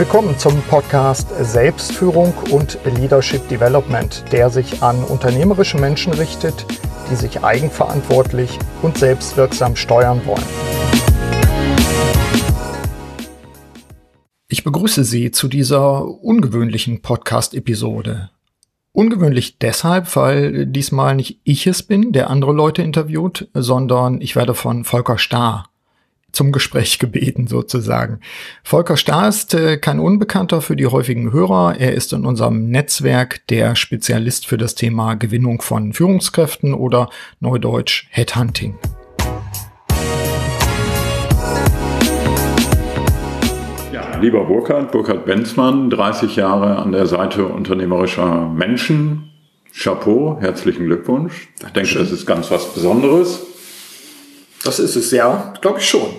Willkommen zum Podcast Selbstführung und Leadership Development, der sich an unternehmerische Menschen richtet, die sich eigenverantwortlich und selbstwirksam steuern wollen. Ich begrüße Sie zu dieser ungewöhnlichen Podcast-Episode. Ungewöhnlich deshalb, weil diesmal nicht ich es bin, der andere Leute interviewt, sondern ich werde von Volker Starr zum Gespräch gebeten sozusagen. Volker Starr ist äh, kein Unbekannter für die häufigen Hörer. Er ist in unserem Netzwerk der Spezialist für das Thema Gewinnung von Führungskräften oder Neudeutsch Headhunting. Ja, lieber Burkhard, Burkhard Benzmann, 30 Jahre an der Seite unternehmerischer Menschen. Chapeau, herzlichen Glückwunsch. Ich denke, das ist ganz was Besonderes. Das ist es, ja, glaube ich schon.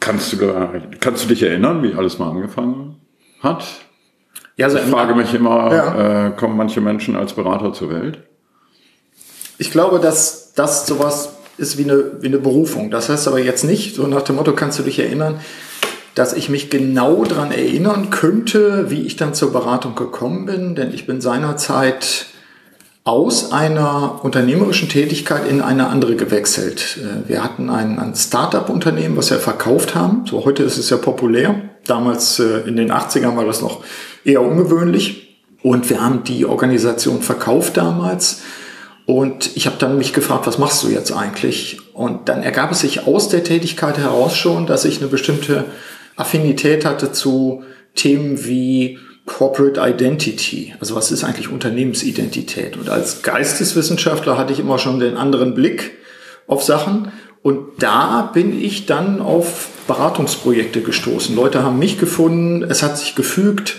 Kannst du, kannst du dich erinnern, wie alles mal angefangen hat? Ja, also ich frage mich immer, ja. äh, kommen manche Menschen als Berater zur Welt? Ich glaube, dass das sowas ist wie eine, wie eine Berufung. Das heißt aber jetzt nicht, so nach dem Motto, kannst du dich erinnern, dass ich mich genau daran erinnern könnte, wie ich dann zur Beratung gekommen bin, denn ich bin seinerzeit aus einer unternehmerischen Tätigkeit in eine andere gewechselt. Äh, wir hatten ein, ein Start-up-Unternehmen, was wir verkauft haben. So heute ist es ja populär. Damals äh, in den 80ern war das noch eher ungewöhnlich. Und wir haben die Organisation verkauft damals. Und ich habe dann mich gefragt, was machst du jetzt eigentlich? Und dann ergab es sich aus der Tätigkeit heraus schon, dass ich eine bestimmte Affinität hatte zu Themen wie Corporate Identity. Also was ist eigentlich Unternehmensidentität? Und als Geisteswissenschaftler hatte ich immer schon den anderen Blick auf Sachen. Und da bin ich dann auf Beratungsprojekte gestoßen. Leute haben mich gefunden, es hat sich gefügt,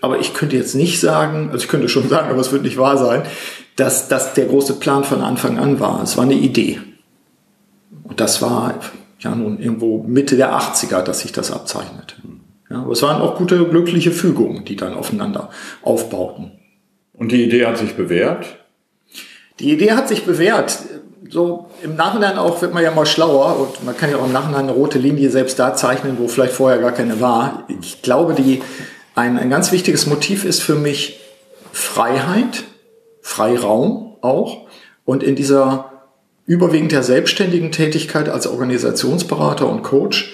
aber ich könnte jetzt nicht sagen, also ich könnte schon sagen, aber es wird nicht wahr sein, dass das der große Plan von Anfang an war. Es war eine Idee. Und das war ja nun irgendwo Mitte der 80er, dass sich das abzeichnete. Ja, aber es waren auch gute, glückliche Fügungen, die dann aufeinander aufbauten. Und die Idee hat sich bewährt? Die Idee hat sich bewährt. So im Nachhinein auch wird man ja mal schlauer und man kann ja auch im Nachhinein eine rote Linie selbst da zeichnen, wo vielleicht vorher gar keine war. Ich glaube, die, ein, ein ganz wichtiges Motiv ist für mich Freiheit, Freiraum auch. Und in dieser überwiegend der selbstständigen Tätigkeit als Organisationsberater und Coach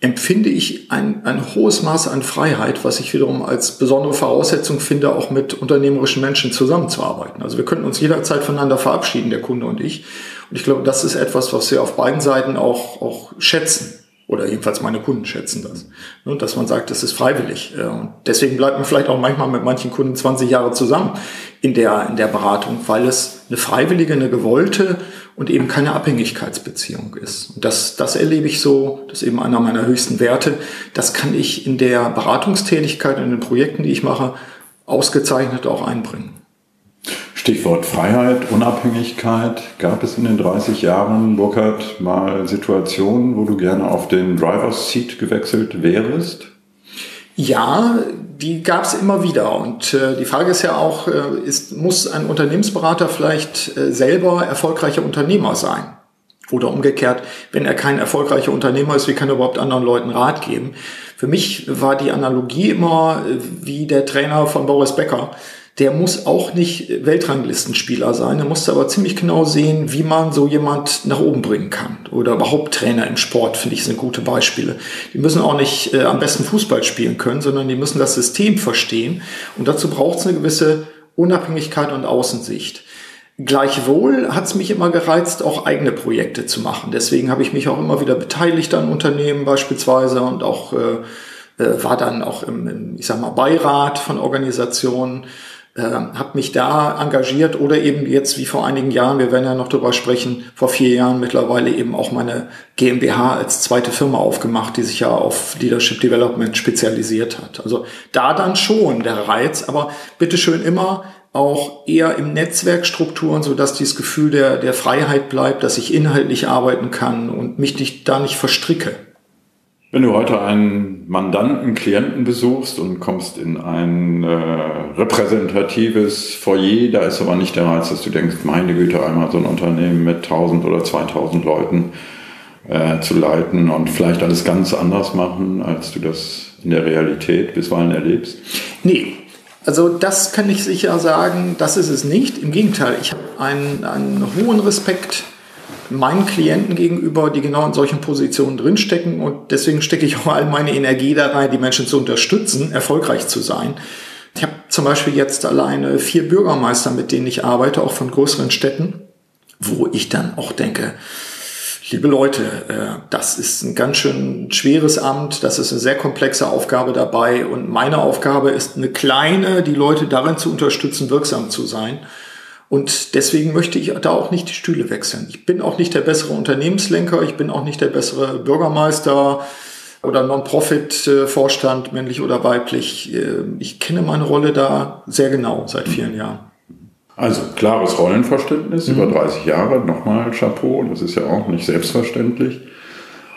empfinde ich ein, ein hohes Maß an Freiheit, was ich wiederum als besondere Voraussetzung finde, auch mit unternehmerischen Menschen zusammenzuarbeiten. Also wir könnten uns jederzeit voneinander verabschieden, der Kunde und ich. Und ich glaube, das ist etwas, was wir auf beiden Seiten auch, auch schätzen. Oder jedenfalls meine Kunden schätzen das. Ne, dass man sagt, das ist freiwillig. Und deswegen bleibt man vielleicht auch manchmal mit manchen Kunden 20 Jahre zusammen in der, in der Beratung, weil es eine freiwillige, eine gewollte und eben keine Abhängigkeitsbeziehung ist. Und das, das erlebe ich so, das ist eben einer meiner höchsten Werte. Das kann ich in der Beratungstätigkeit, in den Projekten, die ich mache, ausgezeichnet auch einbringen. Stichwort Freiheit, Unabhängigkeit. Gab es in den 30 Jahren, Burkhard, mal Situationen, wo du gerne auf den Driver's Seat gewechselt wärst? Ja, die gab es immer wieder. Und äh, die Frage ist ja auch, äh, ist, muss ein Unternehmensberater vielleicht äh, selber erfolgreicher Unternehmer sein? Oder umgekehrt, wenn er kein erfolgreicher Unternehmer ist, wie kann er überhaupt anderen Leuten Rat geben? Für mich war die Analogie immer äh, wie der Trainer von Boris Becker der muss auch nicht Weltranglistenspieler sein. Er musste aber ziemlich genau sehen, wie man so jemand nach oben bringen kann. Oder überhaupt Trainer im Sport, finde ich, sind gute Beispiele. Die müssen auch nicht äh, am besten Fußball spielen können, sondern die müssen das System verstehen. Und dazu braucht es eine gewisse Unabhängigkeit und Außensicht. Gleichwohl hat es mich immer gereizt, auch eigene Projekte zu machen. Deswegen habe ich mich auch immer wieder beteiligt an Unternehmen beispielsweise und auch äh, äh war dann auch im, im, ich sag mal, Beirat von Organisationen äh, habe mich da engagiert oder eben jetzt wie vor einigen Jahren, wir werden ja noch drüber sprechen, vor vier Jahren mittlerweile eben auch meine GmbH als zweite Firma aufgemacht, die sich ja auf Leadership Development spezialisiert hat. Also da dann schon der Reiz, aber bitteschön immer auch eher im Netzwerkstrukturen, so dass dieses Gefühl der, der Freiheit bleibt, dass ich inhaltlich arbeiten kann und mich nicht, da nicht verstricke. Wenn du heute einen Mandanten, Klienten besuchst und kommst in ein äh, repräsentatives Foyer, da ist aber nicht der Reiz, dass du denkst, meine Güte, einmal so ein Unternehmen mit 1000 oder 2000 Leuten äh, zu leiten und vielleicht alles ganz anders machen, als du das in der Realität bisweilen erlebst? Nee, also das kann ich sicher sagen, das ist es nicht. Im Gegenteil, ich habe einen, einen hohen Respekt meinen Klienten gegenüber, die genau in solchen Positionen drinstecken. Und deswegen stecke ich auch all meine Energie da rein, die Menschen zu unterstützen, erfolgreich zu sein. Ich habe zum Beispiel jetzt alleine vier Bürgermeister, mit denen ich arbeite, auch von größeren Städten, wo ich dann auch denke, liebe Leute, äh, das ist ein ganz schön schweres Amt, das ist eine sehr komplexe Aufgabe dabei und meine Aufgabe ist eine kleine, die Leute darin zu unterstützen, wirksam zu sein. Und deswegen möchte ich da auch nicht die Stühle wechseln. Ich bin auch nicht der bessere Unternehmenslenker, ich bin auch nicht der bessere Bürgermeister oder Non-Profit-Vorstand, männlich oder weiblich. Äh, ich kenne meine Rolle da sehr genau seit vielen Jahren. Also klares Rollenverständnis mhm. über 30 Jahre, nochmal Chapeau, das ist ja auch nicht selbstverständlich.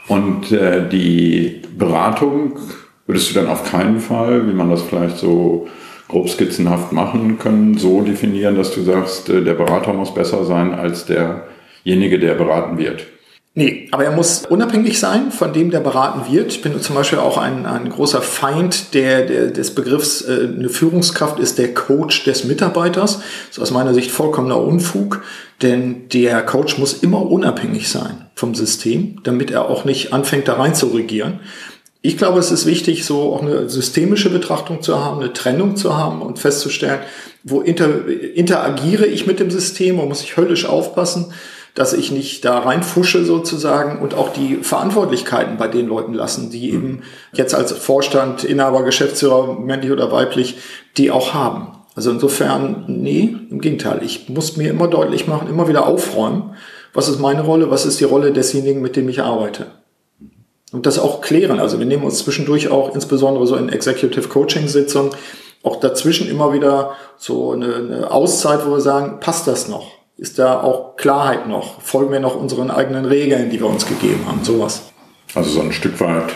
Und äh, die Beratung würdest du dann auf keinen Fall, wie man das vielleicht so grob skizzenhaft machen können, so definieren, dass du sagst, äh, der Berater muss besser sein als derjenige, der beraten wird. Nee, aber er muss unabhängig sein von dem, der beraten wird. Ich bin zum Beispiel auch ein, ein großer Feind der, der, des Begriffs, äh, eine Führungskraft ist der Coach des Mitarbeiters. Das ist aus meiner Sicht vollkommener Unfug, denn der Coach muss immer unabhängig sein vom System, damit er auch nicht anfängt, da rein zu regieren. Ich glaube, es ist wichtig, so auch eine systemische Betrachtung zu haben, eine Trennung zu haben und festzustellen, wo inter, interagiere ich mit dem System, wo muss ich höllisch aufpassen dass ich nicht da reinfusche sozusagen und auch die Verantwortlichkeiten bei den Leuten lassen, die mhm. eben jetzt als Vorstand, Inhaber, Geschäftsführer, männlich oder weiblich, die auch haben. Also insofern, nee, im Gegenteil. Ich muss mir immer deutlich machen, immer wieder aufräumen, was ist meine Rolle, was ist die Rolle desjenigen, mit dem ich arbeite. Und das auch klären. Also wir nehmen uns zwischendurch auch, insbesondere so in Executive Coaching Sitzungen, auch dazwischen immer wieder so eine, eine Auszeit, wo wir sagen, passt das noch? ist da auch Klarheit noch? Folgen wir noch unseren eigenen Regeln, die wir uns gegeben haben? Sowas. Also so ein Stück weit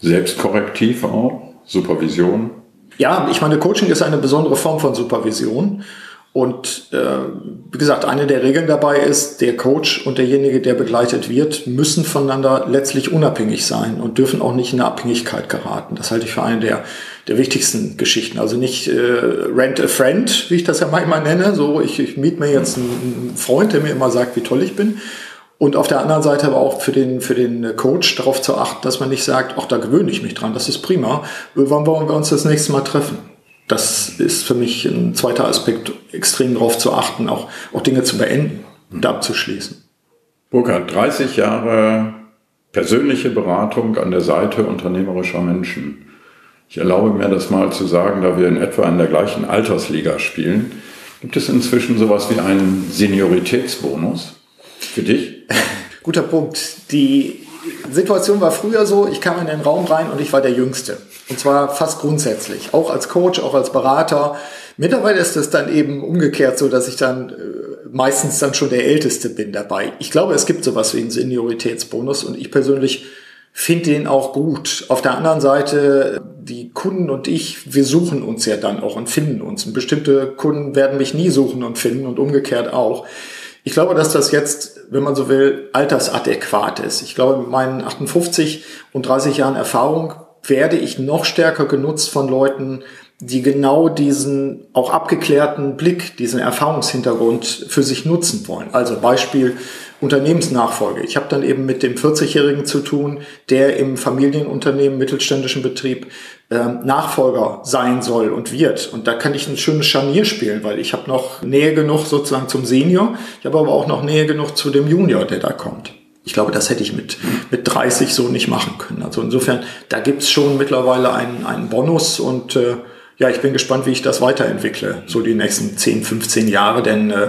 Selbstkorrektiv auch, Supervision. Ja, ich meine, Coaching ist eine besondere Form von Supervision. Und äh, wie gesagt, eine der Regeln dabei ist, der Coach und derjenige, der begleitet wird, müssen voneinander letztlich unabhängig sein und dürfen auch nicht in eine Abhängigkeit geraten. Das halte ich für eine der, der wichtigsten Geschichten. Also nicht äh, rent a friend, wie ich das ja manchmal nenne. So, ich, ich miete mir jetzt einen Freund, der mir immer sagt, wie toll ich bin. Und auf der anderen Seite aber auch für den, für den Coach darauf zu achten, dass man nicht sagt, ach, da gewöhne ich mich dran, das ist prima. Wann wollen wir uns das nächste Mal treffen? Das ist für mich ein zweiter Aspekt, extrem darauf zu achten, auch, auch Dinge zu beenden und abzuschließen. Burkhard, 30 Jahre persönliche Beratung an der Seite unternehmerischer Menschen. Ich erlaube mir das mal zu sagen, da wir in etwa in der gleichen Altersliga spielen. Gibt es inzwischen sowas wie einen Senioritätsbonus für dich? Guter Punkt. Die Situation war früher so, ich kam in den Raum rein und ich war der Jüngste. Und zwar fast grundsätzlich. Auch als Coach, auch als Berater. Mittlerweile ist es dann eben umgekehrt so, dass ich dann äh, meistens dann schon der Älteste bin dabei. Ich glaube, es gibt sowas wie einen Senioritätsbonus und ich persönlich finde den auch gut. Auf der anderen Seite, die Kunden und ich, wir suchen uns ja dann auch und finden uns. Und bestimmte Kunden werden mich nie suchen und finden und umgekehrt auch. Ich glaube, dass das jetzt, wenn man so will, altersadäquat ist. Ich glaube, mit meinen 58 und 30 Jahren Erfahrung werde ich noch stärker genutzt von Leuten, die genau diesen auch abgeklärten Blick, diesen Erfahrungshintergrund für sich nutzen wollen. Also Beispiel Unternehmensnachfolge. Ich habe dann eben mit dem 40-Jährigen zu tun, der im Familienunternehmen, mittelständischen Betrieb äh, Nachfolger sein soll und wird. Und da kann ich ein schönes Scharnier spielen, weil ich habe noch Nähe genug sozusagen zum Senior, ich habe aber auch noch Nähe genug zu dem Junior, der da kommt. Ich glaube, das hätte ich mit, mit 30 so nicht machen können. Also insofern, da gibt's schon mittlerweile einen, einen Bonus und äh, ja, ich bin gespannt, wie ich das weiterentwickle, so die nächsten 10, 15 Jahre, denn äh,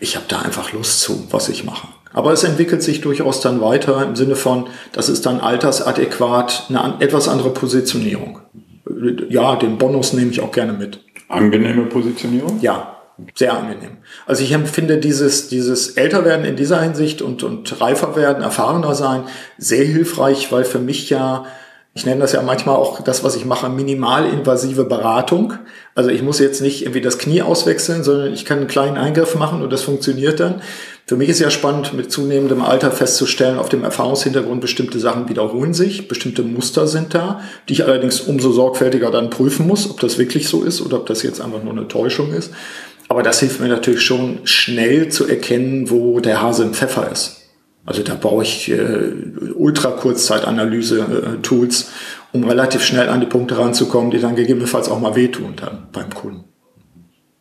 ich habe da einfach Lust zu, was ich mache. Aber es entwickelt sich durchaus dann weiter im Sinne von, das ist dann altersadäquat, eine etwas andere Positionierung. Ja, den Bonus nehme ich auch gerne mit. Angenehme Positionierung? Ja, sehr angenehm. Also ich empfinde dieses, dieses Älterwerden in dieser Hinsicht und, und reifer werden, erfahrener sein, sehr hilfreich, weil für mich ja, ich nenne das ja manchmal auch das, was ich mache, minimalinvasive Beratung. Also ich muss jetzt nicht irgendwie das Knie auswechseln, sondern ich kann einen kleinen Eingriff machen und das funktioniert dann. Für mich ist ja spannend, mit zunehmendem Alter festzustellen, auf dem Erfahrungshintergrund bestimmte Sachen wiederholen sich, bestimmte Muster sind da, die ich allerdings umso sorgfältiger dann prüfen muss, ob das wirklich so ist oder ob das jetzt einfach nur eine Täuschung ist. Aber das hilft mir natürlich schon schnell zu erkennen, wo der Hase im Pfeffer ist. Also da brauche ich äh, Ultra-Kurzzeitanalyse-Tools, äh, um relativ schnell an die Punkte ranzukommen, die dann gegebenenfalls auch mal wehtun dann beim Kunden.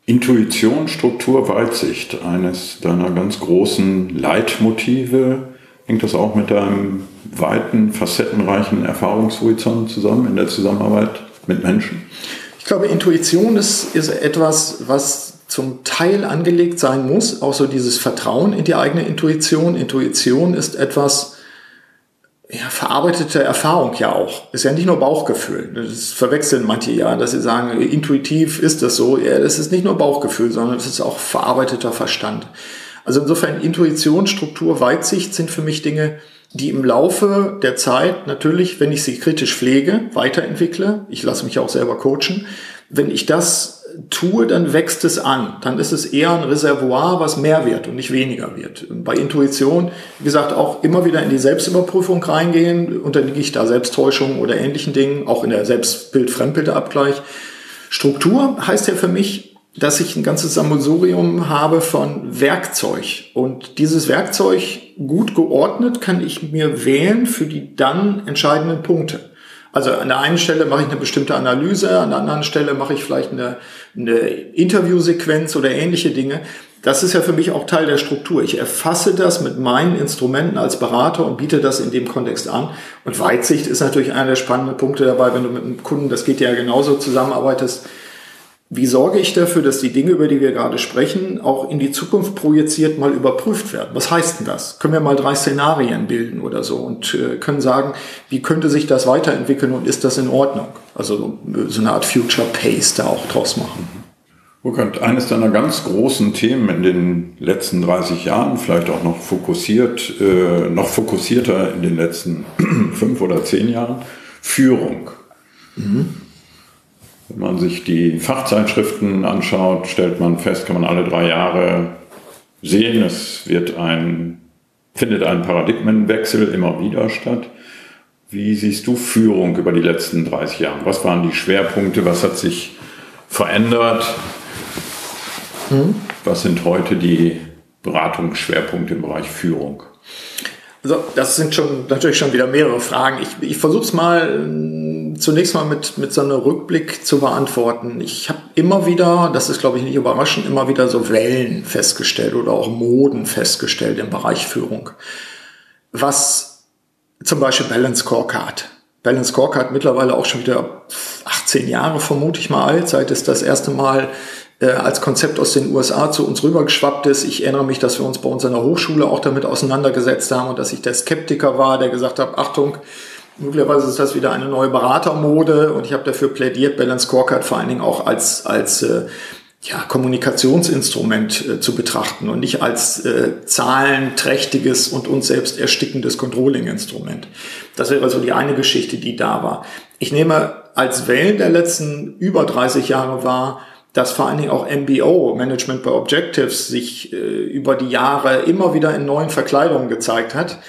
Intuition, Struktur, Weitsicht, eines deiner ganz großen Leitmotive. Hängt das auch mit deinem weiten, facettenreichen Erfahrungshorizont zusammen in der Zusammenarbeit mit Menschen? Ich glaube, Intuition ist, ist etwas, was zum Teil angelegt sein muss, auch so dieses Vertrauen in die eigene Intuition. Intuition ist etwas, ja, verarbeitete Erfahrung ja auch. Ist ja nicht nur Bauchgefühl. Das verwechseln manche ja, dass sie sagen, intuitiv ist das so. Ja, das ist nicht nur Bauchgefühl, sondern das ist auch verarbeiteter Verstand. Also insofern Intuition, Struktur, Weitsicht sind für mich Dinge, die im Laufe der Zeit natürlich, wenn ich sie kritisch pflege, weiterentwickle. Ich lasse mich auch selber coachen. Wenn ich das tue, dann wächst es an. Dann ist es eher ein Reservoir, was mehr wird und nicht weniger wird. Bei Intuition, wie gesagt, auch immer wieder in die Selbstüberprüfung reingehen. Unterliege ich da Selbsttäuschung oder ähnlichen Dingen, auch in der Selbstbild-Fremdbilderabgleich. Struktur heißt ja für mich, dass ich ein ganzes Sammelsurium habe von Werkzeug. Und dieses Werkzeug gut geordnet kann ich mir wählen für die dann entscheidenden Punkte. Also an der einen Stelle mache ich eine bestimmte Analyse, an der anderen Stelle mache ich vielleicht eine, eine Interviewsequenz oder ähnliche Dinge. Das ist ja für mich auch Teil der Struktur. Ich erfasse das mit meinen Instrumenten als Berater und biete das in dem Kontext an. Und Weitsicht ist natürlich einer der spannenden Punkte dabei, wenn du mit einem Kunden, das geht ja genauso, zusammenarbeitest, wie sorge ich dafür, dass die Dinge, über die wir gerade sprechen, auch in die Zukunft projiziert mal überprüft werden? Was heißt denn das? Können wir mal drei Szenarien bilden oder so und äh, können sagen, wie könnte sich das weiterentwickeln und ist das in Ordnung? Also so eine Art Future Pace da auch draus machen. Burkhard, eines deiner ganz großen Themen in den letzten 30 Jahren, vielleicht auch noch fokussiert, äh, noch fokussierter in den letzten fünf oder zehn Jahren, Führung. Mhm. Wenn man sich die Fachzeitschriften anschaut, stellt man fest, kann man alle drei Jahre sehen, es wird ein, findet ein Paradigmenwechsel immer wieder statt. Wie siehst du Führung über die letzten 30 Jahre? Was waren die Schwerpunkte? Was hat sich verändert? Hm? Was sind heute die Beratungsschwerpunkte im Bereich Führung? Also das sind schon natürlich schon wieder mehrere Fragen. Ich, ich versuche es mal zunächst mal mit, mit so einem Rückblick zu beantworten. Ich habe immer wieder, das ist glaube ich nicht überraschend, immer wieder so Wellen festgestellt oder auch Moden festgestellt im Bereich Führung. Was zum Beispiel Balance Scorecard. Balance Scorecard mittlerweile auch schon wieder 18 Jahre vermute ich mal alt, seit es das erste Mal äh, als Konzept aus den USA zu uns rübergeschwappt ist. Ich erinnere mich, dass wir uns bei uns an der Hochschule auch damit auseinandergesetzt haben und dass ich der Skeptiker war, der gesagt hat, Achtung, Möglicherweise ist das wieder eine neue Beratermode und ich habe dafür plädiert, Balance Scorecard vor allen Dingen auch als, als äh, ja, Kommunikationsinstrument äh, zu betrachten und nicht als äh, zahlenträchtiges und uns selbst erstickendes Controlling-Instrument. Das wäre so die eine Geschichte, die da war. Ich nehme als Wellen der letzten über 30 Jahre wahr, dass vor allen Dingen auch MBO, Management by Objectives, sich äh, über die Jahre immer wieder in neuen Verkleidungen gezeigt hat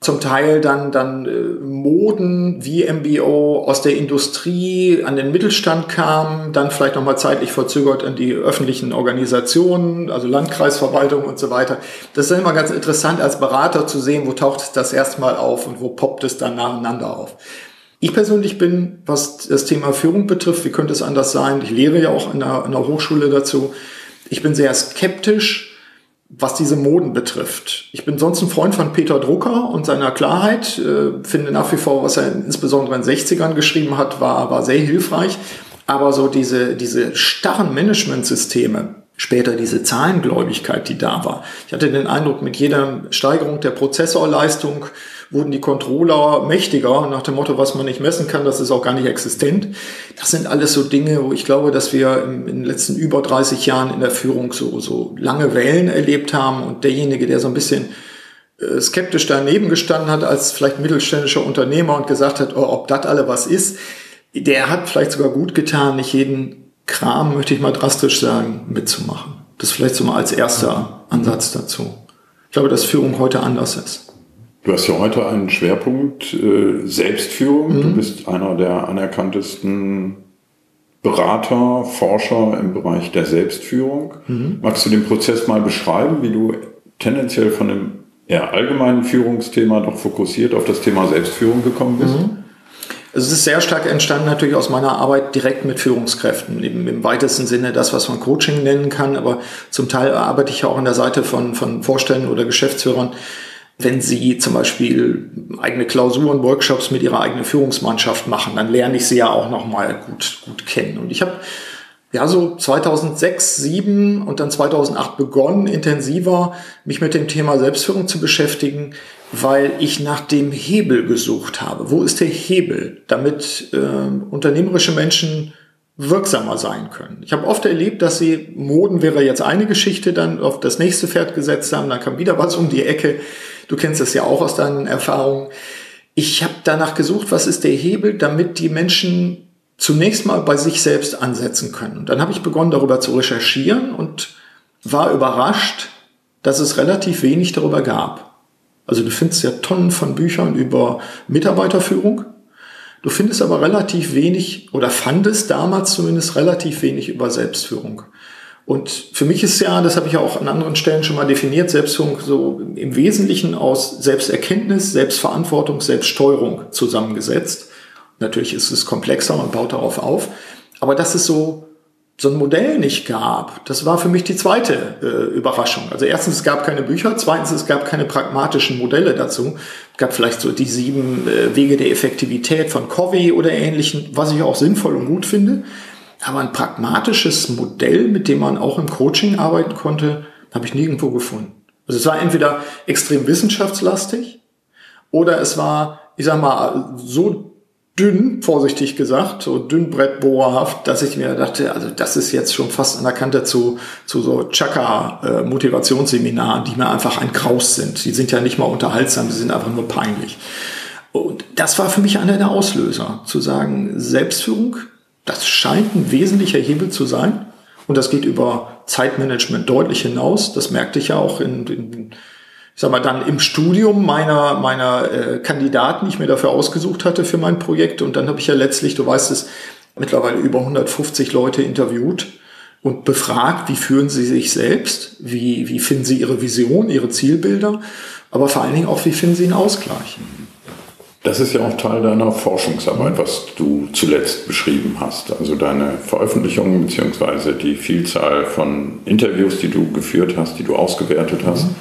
zum Teil dann, dann äh, Moden wie MBO aus der Industrie an den Mittelstand kamen, dann vielleicht nochmal zeitlich verzögert in die öffentlichen Organisationen, also Landkreisverwaltung und so weiter. Das ist immer ganz interessant als Berater zu sehen, wo taucht das erstmal auf und wo poppt es dann nacheinander auf. Ich persönlich bin, was das Thema Führung betrifft, wie könnte es anders sein? Ich lehre ja auch der, an der Hochschule dazu. Ich bin sehr skeptisch, was diese Moden betrifft. Ich bin sonst ein Freund von Peter Drucker und seiner Klarheit, äh, finde nach wie vor, was er insbesondere in den 60ern geschrieben hat, war, war sehr hilfreich. Aber so diese, diese starren Managementsysteme, später diese Zahlengläubigkeit, die da war. Ich hatte den Eindruck, mit jeder Steigerung der Prozessorleistung wurden die Controller mächtiger, nach dem Motto, was man nicht messen kann, das ist auch gar nicht existent. Das sind alles so Dinge, wo ich glaube, dass wir in den letzten über 30 Jahren in der Führung so, so lange Wellen erlebt haben und derjenige, der so ein bisschen äh, skeptisch daneben gestanden hat als vielleicht mittelständischer Unternehmer und gesagt hat, oh, ob das alle was ist, der hat vielleicht sogar gut getan, nicht jeden Kram, möchte ich mal drastisch sagen, mitzumachen. Das vielleicht so mal als erster Ansatz dazu. Ich glaube, dass Führung heute anders ist. Du hast ja heute einen Schwerpunkt äh, Selbstführung. Mhm. Du bist einer der anerkanntesten Berater, Forscher im Bereich der Selbstführung. Mhm. Magst du den Prozess mal beschreiben, wie du tendenziell von einem eher allgemeinen Führungsthema doch fokussiert auf das Thema Selbstführung gekommen bist? Mhm. Es ist sehr stark entstanden natürlich aus meiner Arbeit direkt mit Führungskräften, im, im weitesten Sinne das, was man Coaching nennen kann, aber zum Teil arbeite ich ja auch an der Seite von, von Vorständen oder Geschäftsführern, wenn sie zum Beispiel eigene Klausuren, Workshops mit ihrer eigenen Führungsmannschaft machen, dann lerne ich sie ja auch nochmal gut, gut kennen. Und ich habe ja so 2006, 2007 und dann 2008 begonnen, intensiver mich mit dem Thema Selbstführung zu beschäftigen, weil ich nach dem Hebel gesucht habe. Wo ist der Hebel, damit äh, unternehmerische Menschen wirksamer sein können. Ich habe oft erlebt, dass sie, Moden wäre jetzt eine Geschichte, dann auf das nächste Pferd gesetzt haben, dann kam wieder was um die Ecke. Du kennst das ja auch aus deinen Erfahrungen. Ich habe danach gesucht, was ist der Hebel, damit die Menschen zunächst mal bei sich selbst ansetzen können. Und dann habe ich begonnen, darüber zu recherchieren und war überrascht, dass es relativ wenig darüber gab. Also du findest ja Tonnen von Büchern über Mitarbeiterführung. Du findest aber relativ wenig oder fandest damals zumindest relativ wenig über Selbstführung. Und für mich ist ja, das habe ich ja auch an anderen Stellen schon mal definiert, Selbstführung so im Wesentlichen aus Selbsterkenntnis, Selbstverantwortung, Selbststeuerung zusammengesetzt. Natürlich ist es komplexer und baut darauf auf. Aber dass es so, so ein Modell nicht gab, das war für mich die zweite äh, Überraschung. Also erstens, es gab keine Bücher. Zweitens, es gab keine pragmatischen Modelle dazu. Es gab vielleicht so die sieben äh, Wege der Effektivität von Covey oder ähnlichen, was ich auch sinnvoll und gut finde. Aber ein pragmatisches Modell, mit dem man auch im Coaching arbeiten konnte, habe ich nirgendwo gefunden. Also es war entweder extrem wissenschaftslastig oder es war, ich sag mal, so dünn, vorsichtig gesagt, so dünnbrettbohrerhaft, dass ich mir dachte, also das ist jetzt schon fast an der Kante zu, zu so Chaka-Motivationsseminaren, die mir einfach ein Kraus sind. Die sind ja nicht mal unterhaltsam, die sind einfach nur peinlich. Und das war für mich einer der Auslöser, zu sagen, Selbstführung das scheint ein wesentlicher Hebel zu sein. Und das geht über Zeitmanagement deutlich hinaus. Das merkte ich ja auch in, in ich sag mal, dann im Studium meiner, meiner äh, Kandidaten, die ich mir dafür ausgesucht hatte für mein Projekt. Und dann habe ich ja letztlich, du weißt es, mittlerweile über 150 Leute interviewt und befragt, wie führen sie sich selbst, wie, wie finden sie ihre Vision, ihre Zielbilder, aber vor allen Dingen auch, wie finden sie einen Ausgleich. Das ist ja auch Teil deiner Forschungsarbeit, was du zuletzt beschrieben hast. Also deine Veröffentlichungen beziehungsweise die Vielzahl von Interviews, die du geführt hast, die du ausgewertet hast. Mhm.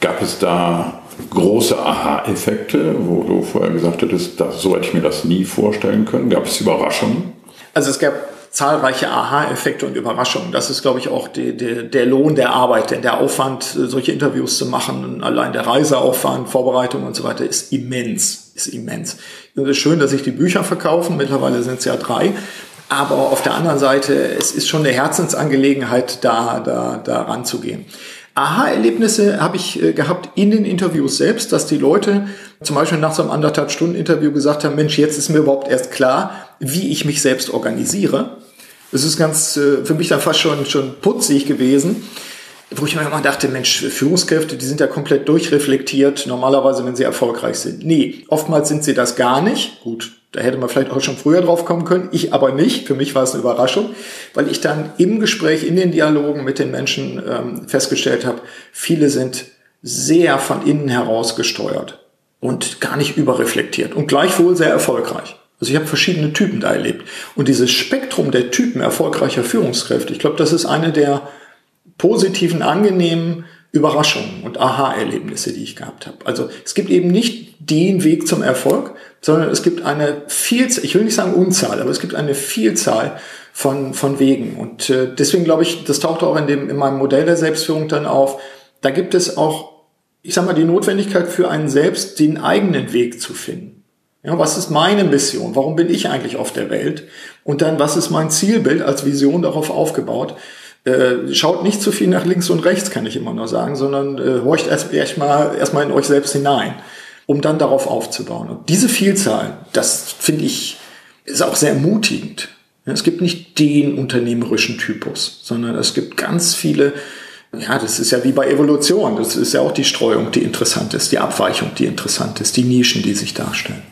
Gab es da große Aha-Effekte, wo du vorher gesagt hättest, das, so hätte ich mir das nie vorstellen können? Gab es Überraschungen? Also es gab zahlreiche Aha-Effekte und Überraschungen. Das ist, glaube ich, auch die, die, der Lohn der Arbeit, denn der Aufwand, solche Interviews zu machen, allein der Reiseaufwand, Vorbereitung und so weiter, ist immens, ist immens. Es ist schön, dass sich die Bücher verkaufen. Mittlerweile sind es ja drei. Aber auf der anderen Seite, es ist schon eine Herzensangelegenheit, da, da, da ranzugehen. Aha-Erlebnisse habe ich äh, gehabt in den Interviews selbst, dass die Leute zum Beispiel nach so einem anderthalb Stunden Interview gesagt haben, Mensch, jetzt ist mir überhaupt erst klar, wie ich mich selbst organisiere. Das ist ganz äh, für mich dann fast schon, schon putzig gewesen, wo ich mir immer dachte, Mensch, Führungskräfte, die sind ja komplett durchreflektiert, normalerweise, wenn sie erfolgreich sind. Nee, oftmals sind sie das gar nicht. Gut, da hätte man vielleicht auch schon früher drauf kommen können, ich aber nicht. Für mich war es eine Überraschung, weil ich dann im Gespräch, in den Dialogen mit den Menschen ähm, festgestellt habe, viele sind sehr von innen heraus gesteuert und gar nicht überreflektiert und gleichwohl sehr erfolgreich. Also ich habe verschiedene Typen da erlebt. Und dieses Spektrum der Typen erfolgreicher Führungskräfte, ich glaube, das ist eine der positiven, angenehmen Überraschungen und Aha-Erlebnisse, die ich gehabt habe. Also es gibt eben nicht den Weg zum Erfolg, sondern es gibt eine Vielzahl, ich will nicht sagen Unzahl, aber es gibt eine Vielzahl von, von Wegen. Und äh, deswegen glaube ich, das taucht auch in, dem, in meinem Modell der Selbstführung dann auf, da gibt es auch, ich sage mal, die Notwendigkeit für einen selbst, den eigenen Weg zu finden. Ja, was ist meine Mission? Warum bin ich eigentlich auf der Welt? Und dann, was ist mein Zielbild als Vision darauf aufgebaut? Äh, schaut nicht zu viel nach links und rechts, kann ich immer nur sagen, sondern äh, horcht erstmal erst mal, erst mal in euch selbst hinein, um dann darauf aufzubauen. Und diese Vielzahl, das finde ich, ist auch sehr ermutigend. Es gibt nicht den unternehmerischen Typus, sondern es gibt ganz viele Ja, das ist ja wie bei Evolution. Das ist ja auch die Streuung, die interessant ist, die Abweichung, die interessant ist, die Nischen, die sich darstellen.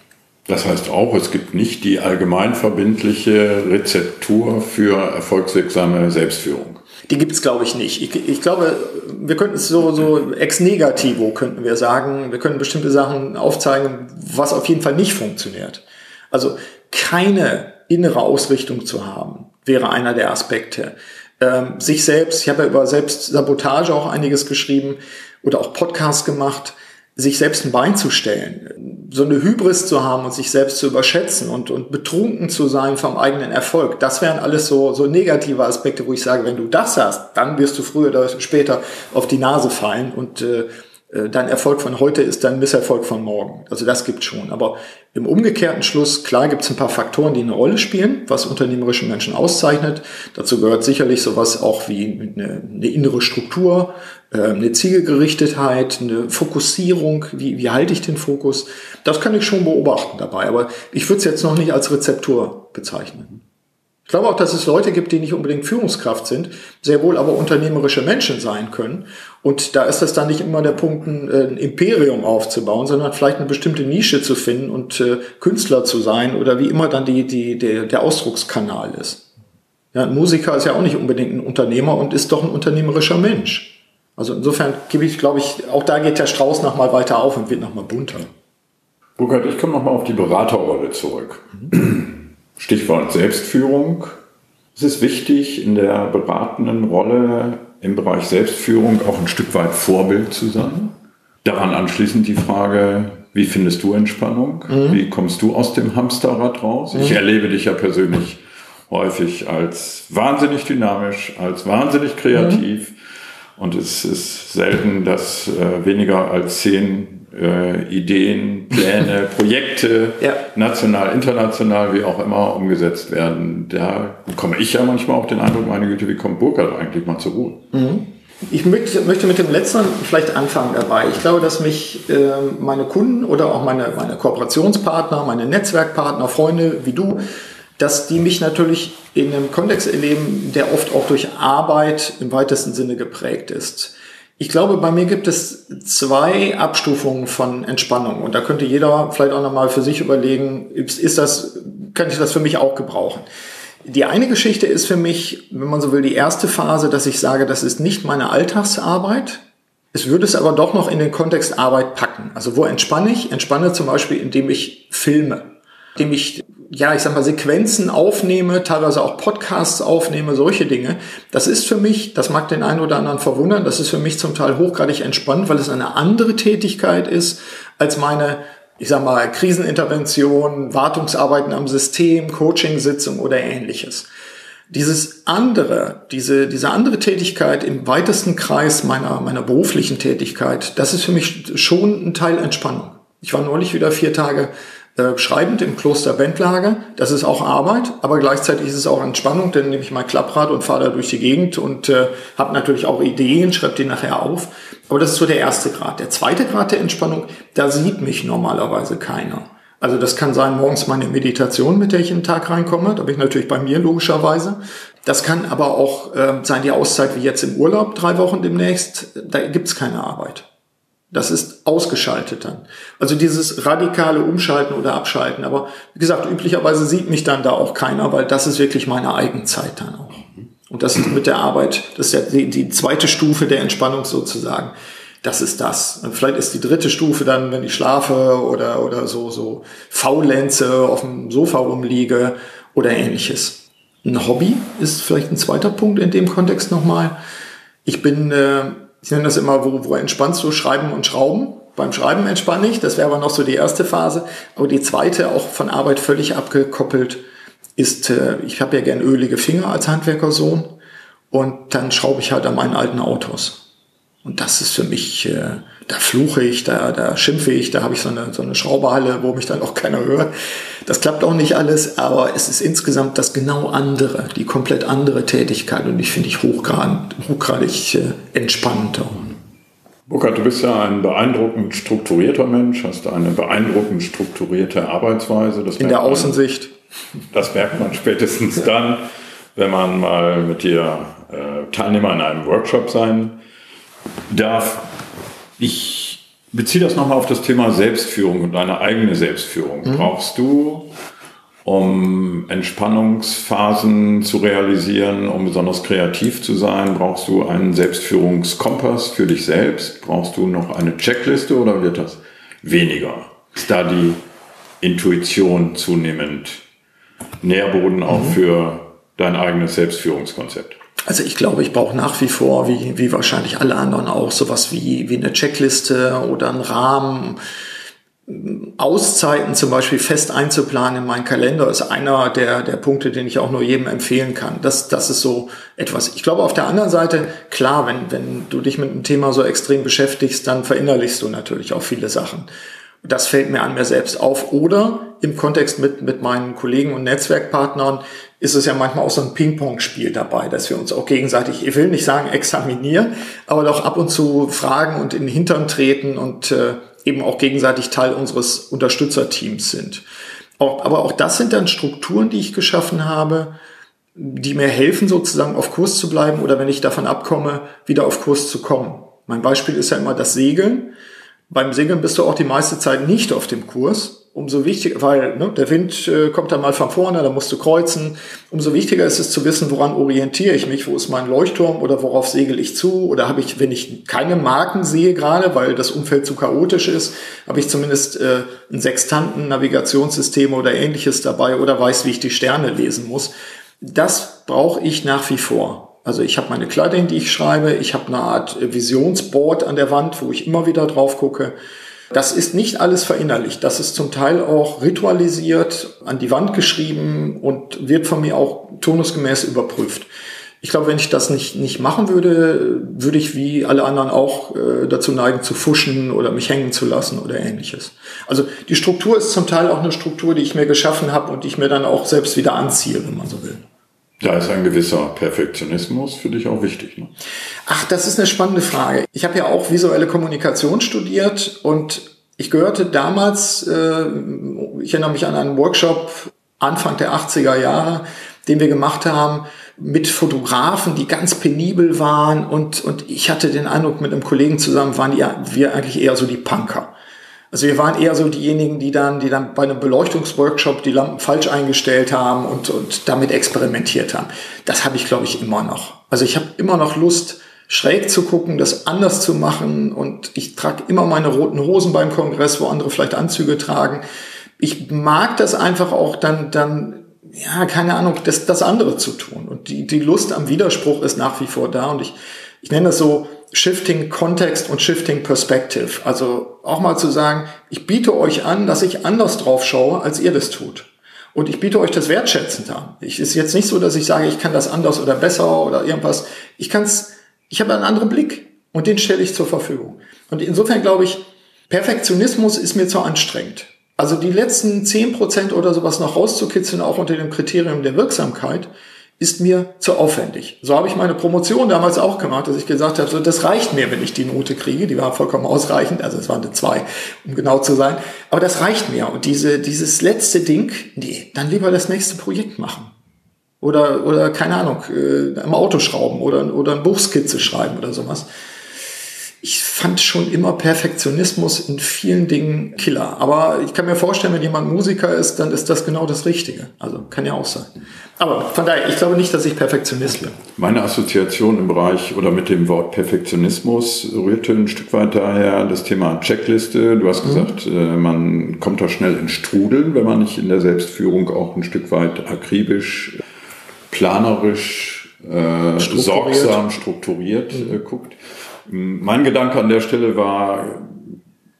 Das heißt auch, es gibt nicht die allgemeinverbindliche Rezeptur für erfolgswirksame Selbstführung. Die gibt es, glaube ich, nicht. Ich, ich, glaube, wir könnten es so, so ex negativo, könnten wir sagen, wir können bestimmte Sachen aufzeigen, was auf jeden Fall nicht funktioniert. Also keine innere Ausrichtung zu haben, wäre einer der Aspekte. Ähm, sich selbst, ich habe ja über Selbstsabotage auch einiges geschrieben oder auch Podcasts gemacht, sich selbst ein Bein zu stellen, so eine Hybris zu haben und sich selbst zu überschätzen und, und betrunken zu sein vom eigenen Erfolg, das wären alles so, so negative Aspekte, wo ich sage, wenn du das hast, dann wirst du früher oder später auf die Nase fallen und äh, dein Erfolg von heute ist dein Misserfolg von morgen. Also das gibt schon. Aber im umgekehrten Schluss, klar gibt es ein paar Faktoren, die eine Rolle spielen, was unternehmerische Menschen auszeichnet. Dazu gehört sicherlich sowas auch wie eine, eine innere Struktur, äh, eine Zielgerichtetheit, eine Fokussierung, wie, wie halte ich den Fokus. Das kann ich schon beobachten dabei, aber ich würde es jetzt noch nicht als Rezeptur bezeichnen. Ich glaube auch, dass es Leute gibt, die nicht unbedingt Führungskraft sind, sehr wohl aber unternehmerische Menschen sein können. Und da ist das dann nicht immer der Punkt, ein, ein Imperium aufzubauen, sondern vielleicht eine bestimmte Nische zu finden und äh, Künstler zu sein oder wie immer dann die, die, der, der Ausdruckskanal ist. Ja, ein Musiker ist ja auch nicht unbedingt ein Unternehmer und ist doch ein unternehmerischer Mensch. Also insofern gebe ich, glaube ich, auch da geht der Strauß nochmal weiter auf und wird nochmal bunter. Burkhard, ich komme nochmal auf die Beraterrolle zurück. Mhm. Stichwort Selbstführung. Es ist wichtig, in der beratenden Rolle im Bereich Selbstführung auch ein Stück weit Vorbild zu sein. Daran anschließend die Frage, wie findest du Entspannung? Mhm. Wie kommst du aus dem Hamsterrad raus? Mhm. Ich erlebe dich ja persönlich häufig als wahnsinnig dynamisch, als wahnsinnig kreativ. Mhm. Und es ist selten, dass äh, weniger als zehn äh, Ideen, Pläne, Projekte, ja. national, international, wie auch immer, umgesetzt werden. Da bekomme ich ja manchmal auch den Eindruck, meine Güte, wie kommt Burkhardt eigentlich mal zur Ruhe? Mhm. Ich möchte, möchte mit dem letzten vielleicht anfangen dabei. Ich glaube, dass mich äh, meine Kunden oder auch meine, meine Kooperationspartner, meine Netzwerkpartner, Freunde wie du, dass die mich natürlich in einem Kontext erleben, der oft auch durch Arbeit im weitesten Sinne geprägt ist. Ich glaube, bei mir gibt es zwei Abstufungen von Entspannung und da könnte jeder vielleicht auch nochmal für sich überlegen, ist das, kann ich das für mich auch gebrauchen? Die eine Geschichte ist für mich, wenn man so will, die erste Phase, dass ich sage, das ist nicht meine Alltagsarbeit. Es würde es aber doch noch in den Kontext Arbeit packen. Also wo entspanne ich? Entspanne zum Beispiel, indem ich filme, indem ich ja, ich sag mal, Sequenzen aufnehme, teilweise auch Podcasts aufnehme, solche Dinge. Das ist für mich, das mag den einen oder anderen verwundern, das ist für mich zum Teil hochgradig entspannt, weil es eine andere Tätigkeit ist als meine, ich sag mal, Krisenintervention, Wartungsarbeiten am System, Coaching-Sitzung oder ähnliches. Dieses andere, diese, diese andere Tätigkeit im weitesten Kreis meiner, meiner beruflichen Tätigkeit, das ist für mich schon ein Teil Entspannung. Ich war neulich wieder vier Tage äh, schreibend im Kloster Bentlager. Das ist auch Arbeit, aber gleichzeitig ist es auch Entspannung, denn nehme ich mein Klapprad und fahre da durch die Gegend und äh, habe natürlich auch Ideen, schreibe die nachher auf. Aber das ist so der erste Grad. Der zweite Grad der Entspannung, da sieht mich normalerweise keiner. Also das kann sein morgens meine Meditation, mit der ich in den Tag reinkomme. Da bin ich natürlich bei mir logischerweise. Das kann aber auch äh, sein die Auszeit wie jetzt im Urlaub, drei Wochen demnächst. Da gibt's keine Arbeit. Das ist ausgeschaltet dann. Also dieses radikale Umschalten oder Abschalten. Aber wie gesagt, üblicherweise sieht mich dann da auch keiner, weil das ist wirklich meine Eigenzeit dann auch. Und das ist mit der Arbeit, das ist ja die, die zweite Stufe der Entspannung sozusagen. Das ist das. Und vielleicht ist die dritte Stufe dann, wenn ich schlafe oder, oder so, so faulenze, auf dem Sofa rumliege oder ähnliches. Ein Hobby ist vielleicht ein zweiter Punkt in dem Kontext nochmal. Ich bin äh, ich nenne das immer, wo, wo entspannst du Schreiben und Schrauben? Beim Schreiben entspanne ich, das wäre aber noch so die erste Phase. Aber die zweite, auch von Arbeit völlig abgekoppelt, ist, äh, ich habe ja gern ölige Finger als Handwerkersohn und dann schraube ich halt an meinen alten Autos. Und das ist für mich, äh, da fluche ich, da, da schimpfe ich, da habe ich so eine, so eine Schrauberhalle, wo mich dann auch keiner hört. Das klappt auch nicht alles, aber es ist insgesamt das genau andere, die komplett andere Tätigkeit und ich finde ich hochgradig, hochgradig äh, entspannend. Burkhard, du bist ja ein beeindruckend strukturierter Mensch, hast eine beeindruckend strukturierte Arbeitsweise. In der Außensicht. Man, das merkt man spätestens dann, wenn man mal mit dir äh, Teilnehmer in einem Workshop sein darf. Ich beziehe das nochmal auf das Thema Selbstführung und deine eigene Selbstführung. Mhm. Brauchst du, um Entspannungsphasen zu realisieren, um besonders kreativ zu sein, brauchst du einen Selbstführungskompass für dich selbst? Brauchst du noch eine Checkliste oder wird das weniger? Ist da die Intuition zunehmend Nährboden auch mhm. für dein eigenes Selbstführungskonzept? Also ich glaube, ich brauche nach wie vor, wie, wie wahrscheinlich alle anderen auch, sowas wie, wie eine Checkliste oder einen Rahmen. Auszeiten zum Beispiel fest einzuplanen in meinen Kalender ist einer der, der Punkte, den ich auch nur jedem empfehlen kann. Das, das ist so etwas. Ich glaube, auf der anderen Seite, klar, wenn, wenn du dich mit einem Thema so extrem beschäftigst, dann verinnerlichst du natürlich auch viele Sachen. Das fällt mir an mir selbst auf. Oder im Kontext mit, mit meinen Kollegen und Netzwerkpartnern ist es ja manchmal auch so ein Ping-Pong-Spiel dabei, dass wir uns auch gegenseitig, ich will nicht sagen examinieren, aber doch ab und zu fragen und in den Hintern treten und äh, eben auch gegenseitig Teil unseres Unterstützerteams sind. Auch, aber auch das sind dann Strukturen, die ich geschaffen habe, die mir helfen, sozusagen auf Kurs zu bleiben oder wenn ich davon abkomme, wieder auf Kurs zu kommen. Mein Beispiel ist ja immer das Segeln. Beim Segeln bist du auch die meiste Zeit nicht auf dem Kurs, umso wichtiger, weil ne, der Wind äh, kommt dann mal von vorne, da musst du kreuzen. Umso wichtiger ist es zu wissen, woran orientiere ich mich, wo ist mein Leuchtturm oder worauf segel ich zu oder habe ich, wenn ich keine Marken sehe gerade, weil das Umfeld zu chaotisch ist, habe ich zumindest äh, ein Sextanten, Navigationssystem oder ähnliches dabei oder weiß, wie ich die Sterne lesen muss. Das brauche ich nach wie vor. Also ich habe meine Kleidung, die ich schreibe, ich habe eine Art Visionsboard an der Wand, wo ich immer wieder drauf gucke. Das ist nicht alles verinnerlicht. Das ist zum Teil auch ritualisiert, an die Wand geschrieben und wird von mir auch turnusgemäß überprüft. Ich glaube, wenn ich das nicht, nicht machen würde, würde ich wie alle anderen auch äh, dazu neigen, zu fuschen oder mich hängen zu lassen oder ähnliches. Also die Struktur ist zum Teil auch eine Struktur, die ich mir geschaffen habe und die ich mir dann auch selbst wieder anziehe, wenn man so will. Da ist ein gewisser Perfektionismus für dich auch wichtig. Ne? Ach, das ist eine spannende Frage. Ich habe ja auch visuelle Kommunikation studiert und ich gehörte damals, äh, ich erinnere mich an einen Workshop Anfang der 80er Jahre, den wir gemacht haben mit Fotografen, die ganz penibel waren und, und ich hatte den Eindruck, mit einem Kollegen zusammen waren die, wir eigentlich eher so die Punker. Also wir waren eher so diejenigen, die dann, die dann bei einem Beleuchtungsworkshop die Lampen falsch eingestellt haben und, und damit experimentiert haben. Das habe ich, glaube ich, immer noch. Also ich habe immer noch Lust, schräg zu gucken, das anders zu machen. Und ich trage immer meine roten Hosen beim Kongress, wo andere vielleicht Anzüge tragen. Ich mag das einfach auch dann, dann, ja, keine Ahnung, das, das andere zu tun. Und die, die Lust am Widerspruch ist nach wie vor da. Und ich, ich nenne das so, Shifting Context und Shifting Perspective. Also auch mal zu sagen, ich biete euch an, dass ich anders drauf schaue, als ihr das tut. Und ich biete euch das wertschätzend an. Ich ist jetzt nicht so, dass ich sage, ich kann das anders oder besser oder irgendwas. Ich kann es, ich habe einen anderen Blick und den stelle ich zur Verfügung. Und insofern glaube ich, Perfektionismus ist mir zu anstrengend. Also die letzten zehn Prozent oder sowas noch rauszukitzeln, auch unter dem Kriterium der Wirksamkeit, ist mir zu aufwendig. So habe ich meine Promotion damals auch gemacht, dass ich gesagt habe, so, das reicht mir, wenn ich die Note kriege. Die war vollkommen ausreichend, also es waren eine zwei, um genau zu sein. Aber das reicht mir. Und diese, dieses letzte Ding, nee, dann lieber das nächste Projekt machen. Oder, oder keine Ahnung, äh, am Auto schrauben oder, oder ein Buchskizze schreiben oder sowas ich fand schon immer Perfektionismus in vielen Dingen Killer. Aber ich kann mir vorstellen, wenn jemand Musiker ist, dann ist das genau das Richtige. Also kann ja auch sein. Aber von daher, ich glaube nicht, dass ich Perfektionist bin. Meine Assoziation im Bereich oder mit dem Wort Perfektionismus rührte ein Stück weit daher das Thema Checkliste. Du hast mhm. gesagt, mhm. man kommt da schnell in Strudeln, wenn man nicht in der Selbstführung auch ein Stück weit akribisch, planerisch, äh, strukturiert. sorgsam strukturiert mhm. äh, guckt. Mein Gedanke an der Stelle war,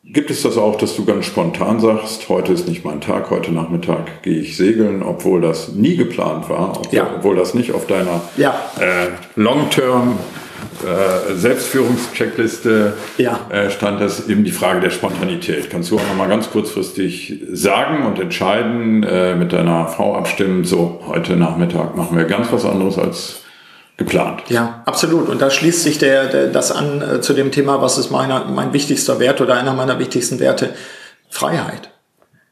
gibt es das auch, dass du ganz spontan sagst, heute ist nicht mein Tag, heute Nachmittag gehe ich segeln, obwohl das nie geplant war, obwohl, ja. obwohl das nicht auf deiner ja. äh, Long-Term äh, Selbstführungscheckliste ja. äh, stand, das eben die Frage der Spontanität. Kannst du auch noch mal ganz kurzfristig sagen und entscheiden, äh, mit deiner Frau abstimmen, so heute Nachmittag machen wir ganz was anderes als geplant. Ja, absolut. Und da schließt sich der, der das an äh, zu dem Thema, was ist meiner, mein wichtigster Wert oder einer meiner wichtigsten Werte? Freiheit.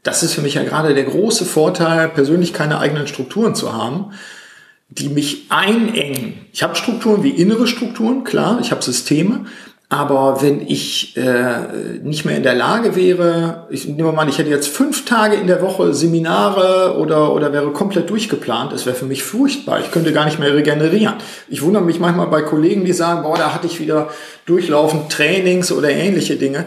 Das ist für mich ja gerade der große Vorteil, persönlich keine eigenen Strukturen zu haben, die mich einengen. Ich habe Strukturen wie innere Strukturen, klar, ich habe Systeme, Aber wenn ich äh, nicht mehr in der Lage wäre, ich nehme mal an, ich hätte jetzt fünf Tage in der Woche Seminare oder, oder wäre komplett durchgeplant, es wäre für mich furchtbar. Ich könnte gar nicht mehr regenerieren. Ich wundere mich manchmal bei Kollegen, die sagen, boah, da hatte ich wieder durchlaufend Trainings oder ähnliche Dinge.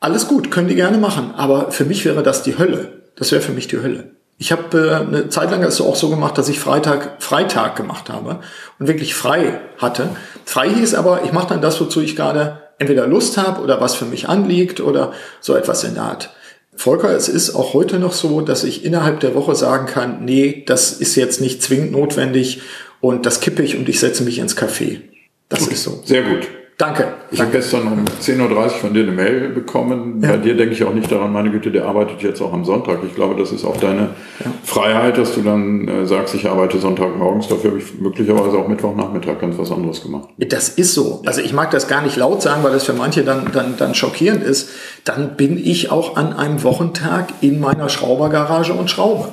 Alles gut, können die gerne machen. Aber für mich wäre das die Hölle. Das wäre für mich die Hölle. Ich habe äh, eine Zeit lang es auch so gemacht, dass ich Freitag Freitag gemacht habe und wirklich frei hatte. Frei hieß aber, ich mache dann das, wozu ich gerade entweder Lust habe oder was für mich anliegt oder so etwas in der Art. Volker, es ist auch heute noch so, dass ich innerhalb der Woche sagen kann, nee, das ist jetzt nicht zwingend notwendig und das kippe ich und ich setze mich ins Café. Das gut. ist so. Sehr gut. Danke. Ich habe gestern um 10.30 Uhr von dir eine Mail bekommen. Ja. Bei dir denke ich auch nicht daran, meine Güte, der arbeitet jetzt auch am Sonntag. Ich glaube, das ist auch deine ja. Freiheit, dass du dann äh, sagst, ich arbeite Sonntagmorgens. Dafür habe ich möglicherweise auch Mittwochnachmittag ganz was anderes gemacht. Das ist so. Also ich mag das gar nicht laut sagen, weil das für manche dann, dann, dann schockierend ist. Dann bin ich auch an einem Wochentag in meiner Schraubergarage und schraube.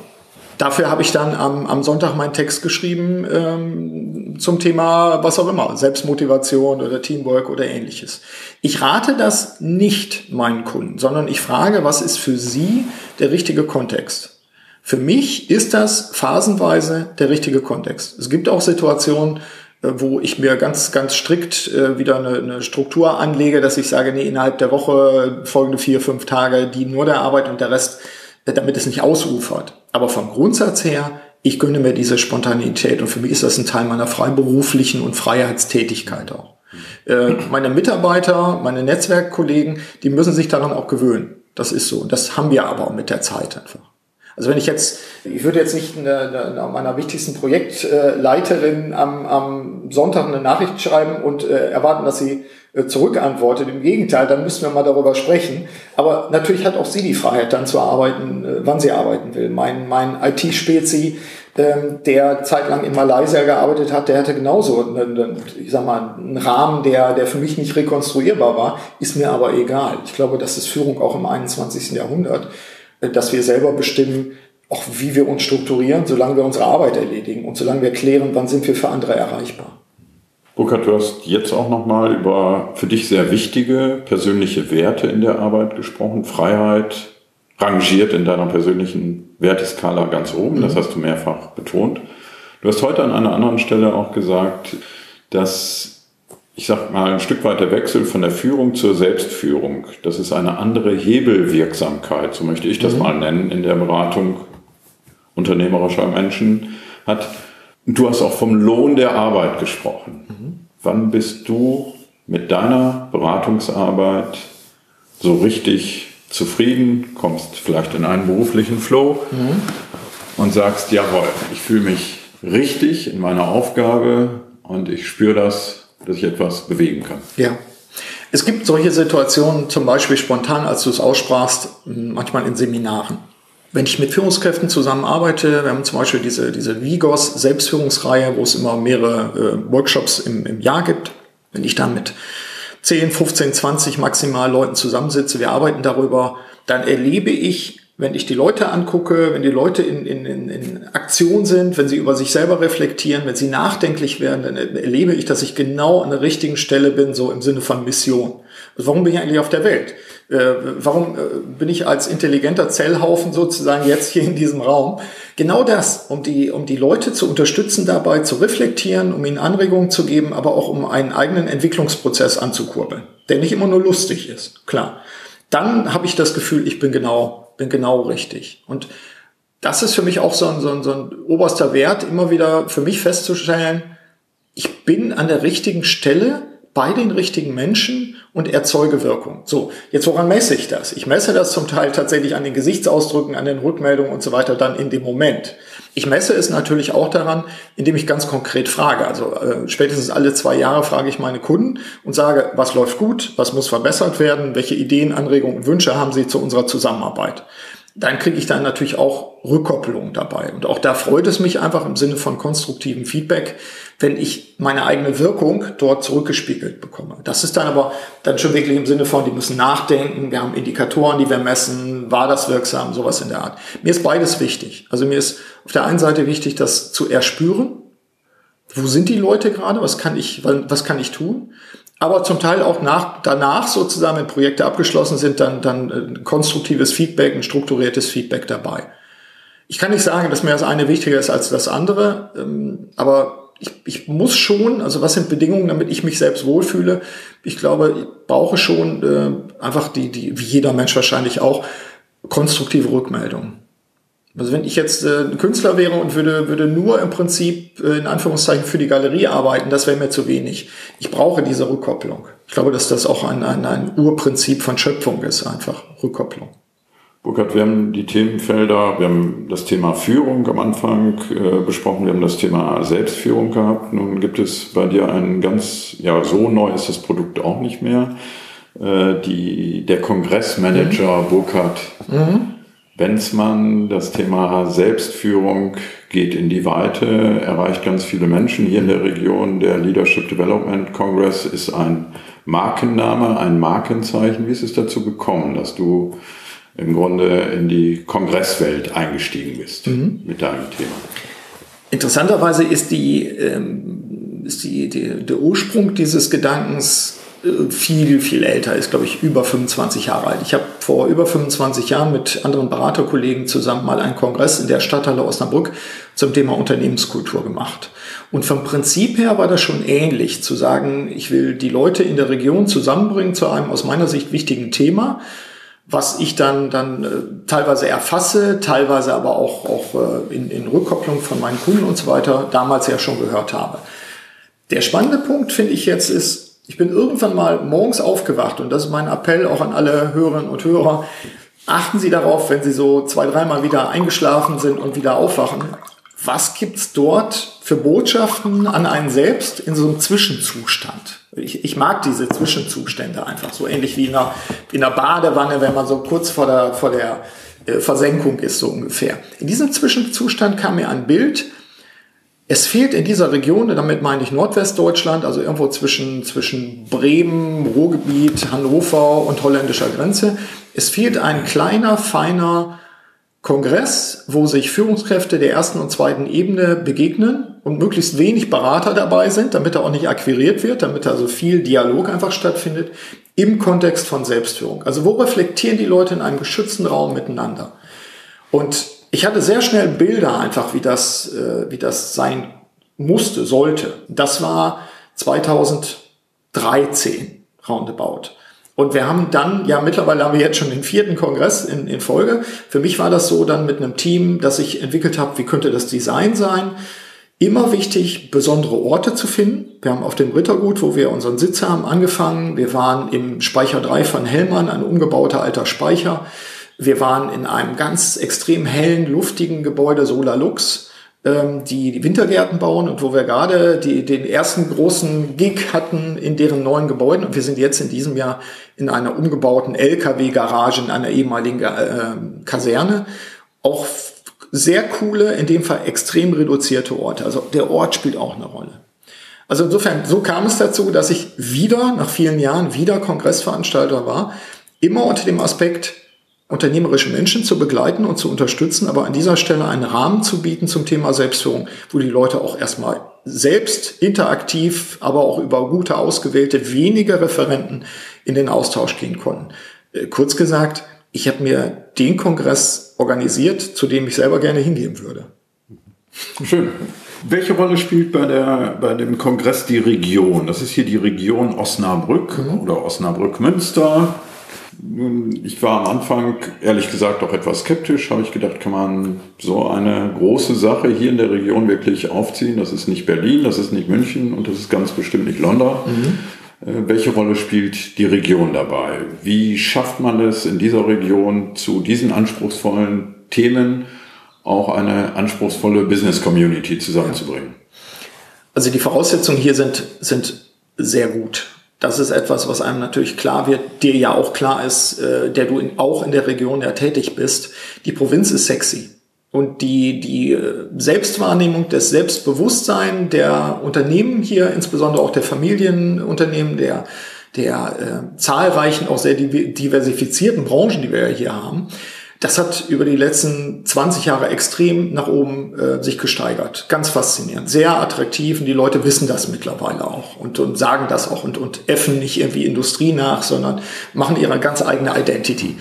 Dafür habe ich dann am, am Sonntag meinen Text geschrieben ähm, zum Thema was auch immer, Selbstmotivation oder Teamwork oder ähnliches. Ich rate das nicht meinen Kunden, sondern ich frage, was ist für sie der richtige Kontext? Für mich ist das phasenweise der richtige Kontext. Es gibt auch Situationen, äh, wo ich mir ganz, ganz strikt äh, wieder eine, eine Struktur anlege, dass ich sage, nee, innerhalb der Woche folgende vier, fünf Tage, die nur der Arbeit und der Rest damit es nicht ausufert. Aber vom Grundsatz her, ich gönne mir diese Spontanität und für mich ist das ein Teil meiner freiberuflichen und Freiheitstätigkeit auch. Äh, meine Mitarbeiter, meine Netzwerkkollegen, die müssen sich daran auch gewöhnen. Das ist so. Das haben wir aber auch mit der Zeit einfach. Also wenn ich jetzt, ich würde jetzt nicht eine, eine, meiner wichtigsten Projektleiterin am, am Sonntag eine Nachricht schreiben und äh, erwarten, dass sie zurückantwortet. Im Gegenteil, dann müssen wir mal darüber sprechen. Aber natürlich hat auch sie die Freiheit, dann zu arbeiten, äh, wann sie arbeiten will. Mein, mein IT-Spezi, ähm, der zeitlang in Malaysia gearbeitet hat, der hatte genauso einen, ich sag mal, einen Rahmen, der, der für mich nicht rekonstruierbar war, ist mir aber egal. Ich glaube, das ist Führung auch im 21. Jahrhundert, äh, dass wir selber bestimmen, auch wie wir uns strukturieren, solange wir unsere Arbeit erledigen und solange wir klären, wann sind wir für andere erreichbar. Burkhard, du hast jetzt auch nochmal über für dich sehr wichtige persönliche Werte in der Arbeit gesprochen. Freiheit rangiert in deiner persönlichen Werteskala ganz oben, das mhm. hast du mehrfach betont. Du hast heute an einer anderen Stelle auch gesagt, dass ich sag mal, ein Stück weit der Wechsel von der Führung zur Selbstführung, das ist eine andere Hebelwirksamkeit, so möchte ich das mhm. mal nennen, in der Beratung unternehmerischer Menschen hat. Du hast auch vom Lohn der Arbeit gesprochen. Wann bist du mit deiner Beratungsarbeit so richtig zufrieden, kommst vielleicht in einen beruflichen Flow mhm. und sagst, jawohl, ich fühle mich richtig in meiner Aufgabe und ich spüre das, dass ich etwas bewegen kann. Ja. Es gibt solche Situationen, zum Beispiel spontan, als du es aussprachst, manchmal in Seminaren. Wenn ich mit Führungskräften zusammenarbeite, wir haben zum Beispiel diese, diese Vigos Selbstführungsreihe, wo es immer mehrere äh, Workshops im, im Jahr gibt. Wenn ich da mit 10, 15, 20 maximal Leuten zusammensitze, wir arbeiten darüber, dann erlebe ich, wenn ich die Leute angucke, wenn die Leute in, in, in Aktion sind, wenn sie über sich selber reflektieren, wenn sie nachdenklich werden, dann erlebe ich, dass ich genau an der richtigen Stelle bin, so im Sinne von Mission. Also warum bin ich eigentlich auf der Welt? Äh, warum äh, bin ich als intelligenter Zellhaufen sozusagen jetzt hier in diesem Raum? Genau das, um die, um die Leute zu unterstützen dabei, zu reflektieren, um ihnen Anregungen zu geben, aber auch um einen eigenen Entwicklungsprozess anzukurbeln, der nicht immer nur lustig ist, klar. Dann habe ich das Gefühl, ich bin genau, bin genau richtig. Und das ist für mich auch so ein, so ein, so ein oberster Wert, immer wieder für mich festzustellen, ich bin an der richtigen Stelle bei den richtigen Menschen und erzeuge Wirkung. So, jetzt woran messe ich das? Ich messe das zum Teil tatsächlich an den Gesichtsausdrücken, an den Rückmeldungen und so weiter dann in dem Moment. Ich messe es natürlich auch daran, indem ich ganz konkret frage. Also äh, spätestens alle zwei Jahre frage ich meine Kunden und sage, was läuft gut, was muss verbessert werden, welche Ideen, Anregungen und Wünsche haben sie zu unserer Zusammenarbeit dann kriege ich dann natürlich auch Rückkopplung dabei. Und auch da freut es mich einfach im Sinne von konstruktivem Feedback, wenn ich meine eigene Wirkung dort zurückgespiegelt bekomme. Das ist dann aber dann schon wirklich im Sinne von, die müssen nachdenken, wir haben Indikatoren, die wir messen, war das wirksam, sowas in der Art. Mir ist beides wichtig. Also mir ist auf der einen Seite wichtig, das zu erspüren. Wo sind die Leute gerade? Was kann ich, was kann ich tun? aber zum Teil auch nach, danach sozusagen, wenn Projekte abgeschlossen sind, dann, dann ein konstruktives Feedback, ein strukturiertes Feedback dabei. Ich kann nicht sagen, dass mir das eine wichtiger ist als das andere, ähm, aber ich, ich muss schon, also was sind Bedingungen, damit ich mich selbst wohlfühle? Ich glaube, ich brauche schon äh, einfach die, die, wie jeder Mensch wahrscheinlich auch, konstruktive Rückmeldungen. Also wenn ich jetzt äh, ein Künstler wäre und würde, würde nur im Prinzip äh, in Anführungszeichen für die Galerie arbeiten, das wäre mir zu wenig. Ich brauche diese Rückkopplung. Ich glaube, dass das auch ein, ein, ein Urprinzip von Schöpfung ist, einfach Rückkopplung. Burkhard, wir haben die Themenfelder, wir haben das Thema Führung am Anfang äh, besprochen, wir haben das Thema Selbstführung gehabt. Nun gibt es bei dir ein ganz, ja, so neu ist das Produkt auch nicht mehr. Äh, die, der Kongressmanager mhm. Burkhard mhm. Benzmann, das Thema Selbstführung geht in die Weite, erreicht ganz viele Menschen hier in der Region. Der Leadership Development Congress ist ein Markenname, ein Markenzeichen. Wie ist es dazu gekommen, dass du im Grunde in die Kongresswelt eingestiegen bist mhm. mit deinem Thema. Interessanterweise ist die, ähm, ist die, die, der Ursprung dieses Gedankens äh, viel, viel älter, ist, glaube ich, über 25 Jahre alt. Ich habe vor über 25 Jahren mit anderen Beraterkollegen zusammen mal einen Kongress in der Stadthalle Osnabrück zum Thema Unternehmenskultur gemacht. Und vom Prinzip her war das schon ähnlich, zu sagen, ich will die Leute in der Region zusammenbringen zu einem aus meiner Sicht wichtigen Thema was ich dann, dann äh, teilweise erfasse, teilweise aber auch, auch äh, in, in Rückkopplung von meinen Kunden und so weiter damals ja schon gehört habe. Der spannende Punkt, finde ich jetzt, ist, ich bin irgendwann mal morgens aufgewacht und das ist mein Appell auch an alle Hörerinnen und Hörer. Achten Sie darauf, wenn Sie so zwei, dreimal wieder eingeschlafen sind und wieder aufwachen. Was gibt's dort für Botschaften an einen selbst in so einem Zwischenzustand? Ich, ich mag diese Zwischenzustände einfach, so ähnlich wie in einer, in einer Badewanne, wenn man so kurz vor der, vor der äh, Versenkung ist, so ungefähr. In diesem Zwischenzustand kam mir ein Bild, es fehlt in dieser Region, damit meine ich Nordwestdeutschland, also irgendwo zwischen, zwischen Bremen, Ruhrgebiet, Hannover und holländischer Grenze, es fehlt ein kleiner, feiner Kongress, wo sich Führungskräfte der ersten und zweiten Ebene begegnen und möglichst wenig Berater dabei sind, damit er auch nicht akquiriert wird, damit also viel Dialog einfach stattfindet im Kontext von Selbstführung. Also wo reflektieren die Leute in einem geschützten Raum miteinander? Und ich hatte sehr schnell Bilder einfach, wie das, äh, wie das sein musste, sollte. Das war 2013 roundabout. Und wir haben dann, ja, mittlerweile haben wir jetzt schon den vierten Kongress in, in Folge. Für mich war das so dann mit einem Team, das ich entwickelt habe, wie könnte das Design sein? Immer wichtig, besondere Orte zu finden. Wir haben auf dem Rittergut, wo wir unseren Sitz haben, angefangen. Wir waren im Speicher 3 von Hellmann, ein umgebauter alter Speicher. Wir waren in einem ganz extrem hellen, luftigen Gebäude Solar Lux die, die Wintergärten bauen und wo wir gerade die, den ersten großen Gig hatten in deren neuen Gebäuden. Und wir sind jetzt in diesem Jahr in einer umgebauten LKW-Garage in einer ehemaligen äh, Kaserne. Auch sehr coole, in dem Fall extrem reduzierte Orte. Also der Ort spielt auch eine Rolle. Also insofern, so kam es dazu, dass ich wieder, nach vielen Jahren, wieder Kongressveranstalter war. Immer unter dem Aspekt, unternehmerische Menschen zu begleiten und zu unterstützen, aber an dieser Stelle einen Rahmen zu bieten zum Thema Selbstführung, wo die Leute auch erstmal selbst interaktiv, aber auch über gute ausgewählte wenige Referenten in den Austausch gehen konnten. Äh, kurz gesagt, ich habe mir den Kongress organisiert, zu dem ich selber gerne hingehen würde. Schön. Welche Rolle spielt bei, der, bei dem Kongress die Region? Das ist hier die Region Osnabrück mhm. oder Osnabrück-Münster. Ich war am Anfang ehrlich gesagt auch etwas skeptisch. Habe ich gedacht, kann man so eine große Sache hier in der Region wirklich aufziehen? Das ist nicht Berlin, das ist nicht München und das ist ganz bestimmt nicht London. Mhm. Äh, welche Rolle spielt die Region dabei? Wie schafft man es in dieser Region zu diesen anspruchsvollen Themen auch eine anspruchsvolle Business Community zusammenzubringen? Also die Voraussetzungen hier sind, sind sehr gut das ist etwas, was einem natürlich klar wird, dir ja auch klar ist, äh, der du in, auch in der Region ja tätig bist. Die Provinz ist sexy. Und die, die äh, Selbstwahrnehmung, das Selbstbewusstsein der Unternehmen hier, insbesondere auch der Familienunternehmen, der, der äh, zahlreichen, auch sehr diversifizierten Branchen, die wir ja hier haben, Das hat über die letzten 20 Jahre extrem nach oben äh, sich gesteigert. Ganz faszinierend. Sehr attraktiv und die Leute wissen das mittlerweile auch und, und sagen das auch und, und effen nicht irgendwie Industrie nach, sondern machen ihre ganz eigene Identity.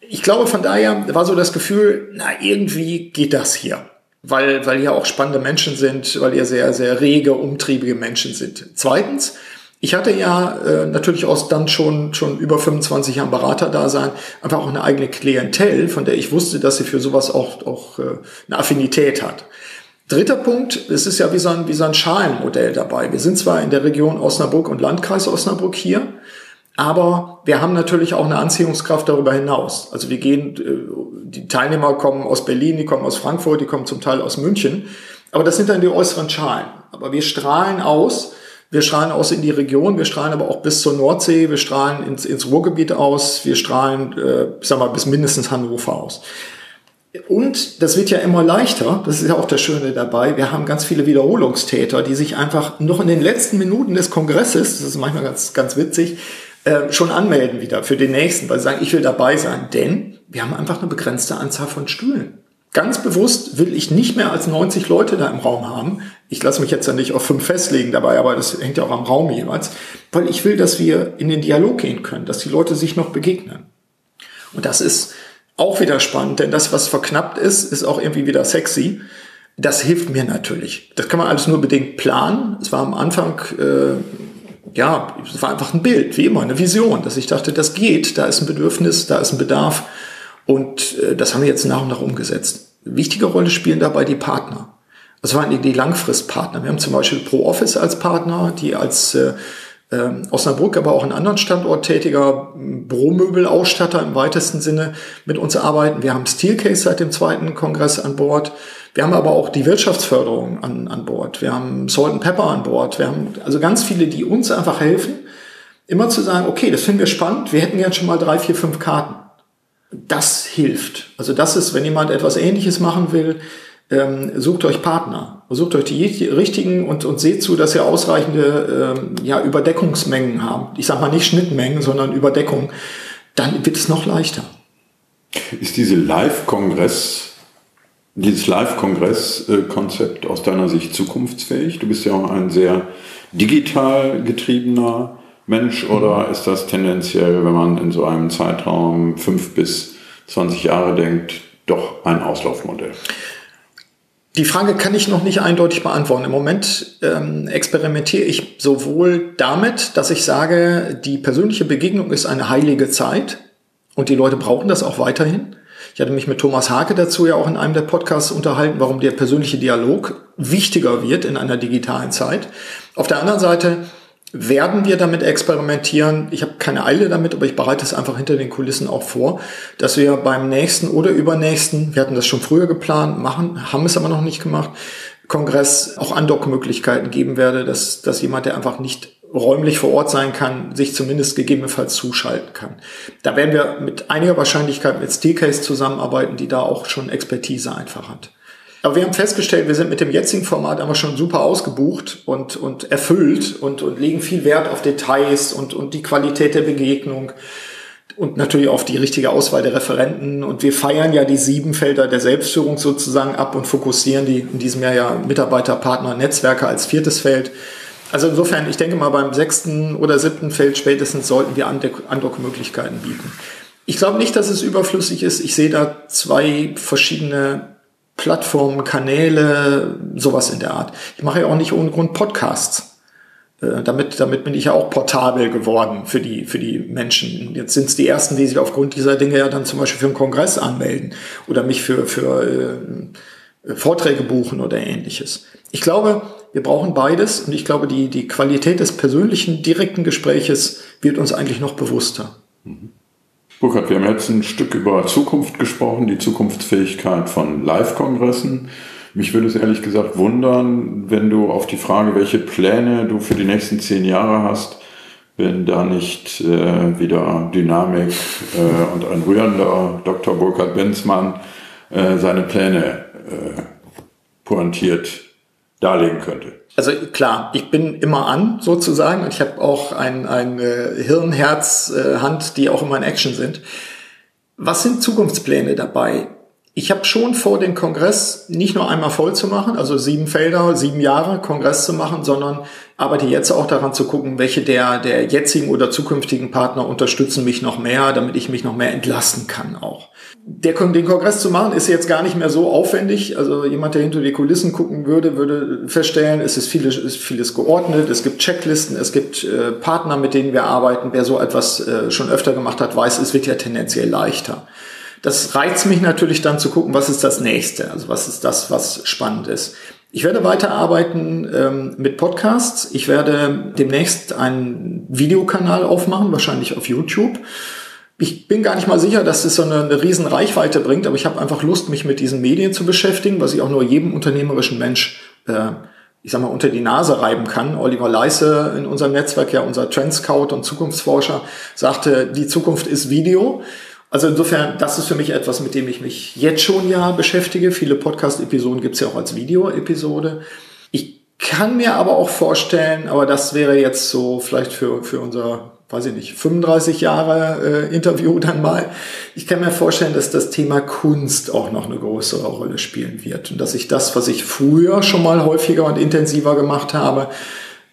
Ich glaube, von daher war so das Gefühl, na, irgendwie geht das hier. Weil, weil hier auch spannende Menschen sind, weil hier sehr, sehr rege, umtriebige Menschen sind. Zweitens, ich hatte ja äh, natürlich aus dann schon, schon über 25 Jahren Beraterdasein einfach auch eine eigene Klientel, von der ich wusste, dass sie für sowas auch, auch äh, eine Affinität hat. Dritter Punkt, es ist ja wie so, ein, wie so ein Schalenmodell dabei. Wir sind zwar in der Region Osnabrück und Landkreis Osnabrück hier, aber wir haben natürlich auch eine Anziehungskraft darüber hinaus. Also wir gehen, äh, die Teilnehmer kommen aus Berlin, die kommen aus Frankfurt, die kommen zum Teil aus München. Aber das sind dann die äußeren Schalen. Aber wir strahlen aus, wir strahlen aus in die Region, wir strahlen aber auch bis zur Nordsee, wir strahlen ins, ins Ruhrgebiet aus, wir strahlen, äh, ich sag mal, bis mindestens Hannover aus. Und das wird ja immer leichter, das ist ja auch das Schöne dabei, wir haben ganz viele Wiederholungstäter, die sich einfach noch in den letzten Minuten des Kongresses, das ist manchmal ganz, ganz witzig, äh, schon anmelden wieder für den nächsten, weil sie sagen, ich will dabei sein. Denn wir haben einfach eine begrenzte Anzahl von Stühlen. Ganz bewusst will ich nicht mehr als 90 Leute da im Raum haben. Ich lasse mich jetzt ja nicht auf fünf festlegen dabei, aber das hängt ja auch am Raum jeweils, weil ich will, dass wir in den Dialog gehen können, dass die Leute sich noch begegnen. Und das ist auch wieder spannend, denn das, was verknappt ist, ist auch irgendwie wieder sexy. Das hilft mir natürlich. Das kann man alles nur bedingt planen. Es war am Anfang, äh, ja, es war einfach ein Bild, wie immer, eine Vision, dass ich dachte, das geht, da ist ein Bedürfnis, da ist ein Bedarf und äh, das haben wir jetzt nach und nach umgesetzt. Wichtige Rolle spielen dabei die Partner. Also waren die, Langfristpartner. Wir haben zum Beispiel ProOffice als Partner, die als äh, äh, Osnabrück, aber auch in anderen Standort tätiger Büromöbelausstatter im weitesten Sinne mit uns arbeiten. Wir haben Steelcase seit dem zweiten Kongress an Bord. Wir haben aber auch die Wirtschaftsförderung an, an Bord. Wir haben Salt and Pepper an Bord. Wir haben also ganz viele, die uns einfach helfen, immer zu sagen, okay, das finden wir spannend. Wir hätten gern schon mal drei, vier, fünf Karten das hilft. Also das ist, wenn jemand etwas Ähnliches machen will, ähm, sucht euch Partner, sucht euch die richtigen und, und seht zu, dass ihr ausreichende ähm, ja, Überdeckungsmengen habt. Ich sage mal nicht Schnittmengen, sondern Überdeckung. Dann wird es noch leichter. Ist diese Live-Kongress, dieses Live-Kongress-Konzept aus deiner Sicht zukunftsfähig? Du bist ja auch ein sehr digital getriebener Mensch oder ist das tendenziell, wenn man in so einem Zeitraum fünf bis 20 Jahre denkt, doch ein Auslaufmodell? Die Frage kann ich noch nicht eindeutig beantworten. Im Moment ähm, experimentiere ich sowohl damit, dass ich sage, die persönliche Begegnung ist eine heilige Zeit und die Leute brauchen das auch weiterhin. Ich hatte mich mit Thomas Hake dazu ja auch in einem der Podcasts unterhalten, warum der persönliche Dialog wichtiger wird in einer digitalen Zeit. Auf der anderen Seite werden wir damit experimentieren. Ich habe keine Eile damit, aber ich bereite es einfach hinter den Kulissen auch vor, dass wir beim nächsten oder übernächsten, wir hatten das schon früher geplant, machen, haben es aber noch nicht gemacht, Kongress auch Andockmöglichkeiten geben werde, dass, dass jemand, der einfach nicht räumlich vor Ort sein kann, sich zumindest gegebenenfalls zuschalten kann. Da werden wir mit einiger Wahrscheinlichkeit mit Steelcase zusammenarbeiten, die da auch schon Expertise einfach hat. Aber wir haben festgestellt, wir sind mit dem jetzigen Format einfach schon super ausgebucht und, und erfüllt und, und legen viel Wert auf Details und, und die Qualität der Begegnung und natürlich auf die richtige Auswahl der Referenten. Und wir feiern ja die sieben Felder der Selbstführung sozusagen ab und fokussieren die in diesem Jahr ja Mitarbeiter, Partner, Netzwerke als viertes Feld. Also insofern, ich denke mal, beim sechsten oder siebten Feld spätestens sollten wir Andockmöglichkeiten bieten. Ich glaube nicht, dass es überflüssig ist. Ich sehe da zwei verschiedene Plattformen, Kanäle, sowas in der Art. Ich mache ja auch nicht ohne Grund Podcasts. Äh, damit, damit bin ich ja auch portabel geworden für die, für die Menschen. Jetzt sind es die ersten, die sich aufgrund dieser Dinge ja dann zum Beispiel für einen Kongress anmelden oder mich für, für äh, Vorträge buchen oder ähnliches. Ich glaube, wir brauchen beides und ich glaube, die, die Qualität des persönlichen, direkten Gespräches wird uns eigentlich noch bewusster. Mhm. Burkhard, wir haben jetzt ein Stück über Zukunft gesprochen, die Zukunftsfähigkeit von Live-Kongressen. Mich würde es ehrlich gesagt wundern, wenn du auf die Frage, welche Pläne du für die nächsten zehn Jahre hast, wenn da nicht äh, wieder Dynamik äh, und ein rührender Dr. Burkhard Benzmann äh, seine Pläne äh, pointiert darlegen könnte. Also klar, ich bin immer an sozusagen und ich habe auch ein, ein äh, Hirn, Herz, äh, Hand, die auch immer in Action sind. Was sind Zukunftspläne dabei? Ich habe schon vor, den Kongress nicht nur einmal voll zu machen, also sieben Felder, sieben Jahre Kongress zu machen, sondern arbeite jetzt auch daran zu gucken, welche der, der jetzigen oder zukünftigen Partner unterstützen mich noch mehr, damit ich mich noch mehr entlasten kann auch. Der, den Kongress zu machen ist jetzt gar nicht mehr so aufwendig. Also jemand, der hinter die Kulissen gucken würde, würde feststellen, es ist vieles, ist vieles geordnet, es gibt Checklisten, es gibt äh, Partner, mit denen wir arbeiten. Wer so etwas äh, schon öfter gemacht hat, weiß, es wird ja tendenziell leichter. Das reizt mich natürlich dann zu gucken, was ist das nächste, also was ist das, was spannend ist. Ich werde weiterarbeiten ähm, mit Podcasts. Ich werde demnächst einen Videokanal aufmachen, wahrscheinlich auf YouTube. Ich bin gar nicht mal sicher, dass es so eine, eine riesen Reichweite bringt, aber ich habe einfach Lust, mich mit diesen Medien zu beschäftigen, was ich auch nur jedem unternehmerischen Mensch, äh, ich sag mal, unter die Nase reiben kann. Oliver Leisse in unserem Netzwerk, ja unser Trendscout und Zukunftsforscher, sagte, die Zukunft ist Video. Also insofern, das ist für mich etwas, mit dem ich mich jetzt schon ja beschäftige. Viele Podcast-Episoden gibt's ja auch als Video-Episode. Ich kann mir aber auch vorstellen, aber das wäre jetzt so vielleicht für, für unser, weiß ich nicht, 35 Jahre äh, Interview dann mal. Ich kann mir vorstellen, dass das Thema Kunst auch noch eine größere Rolle spielen wird. Und dass ich das, was ich früher schon mal häufiger und intensiver gemacht habe,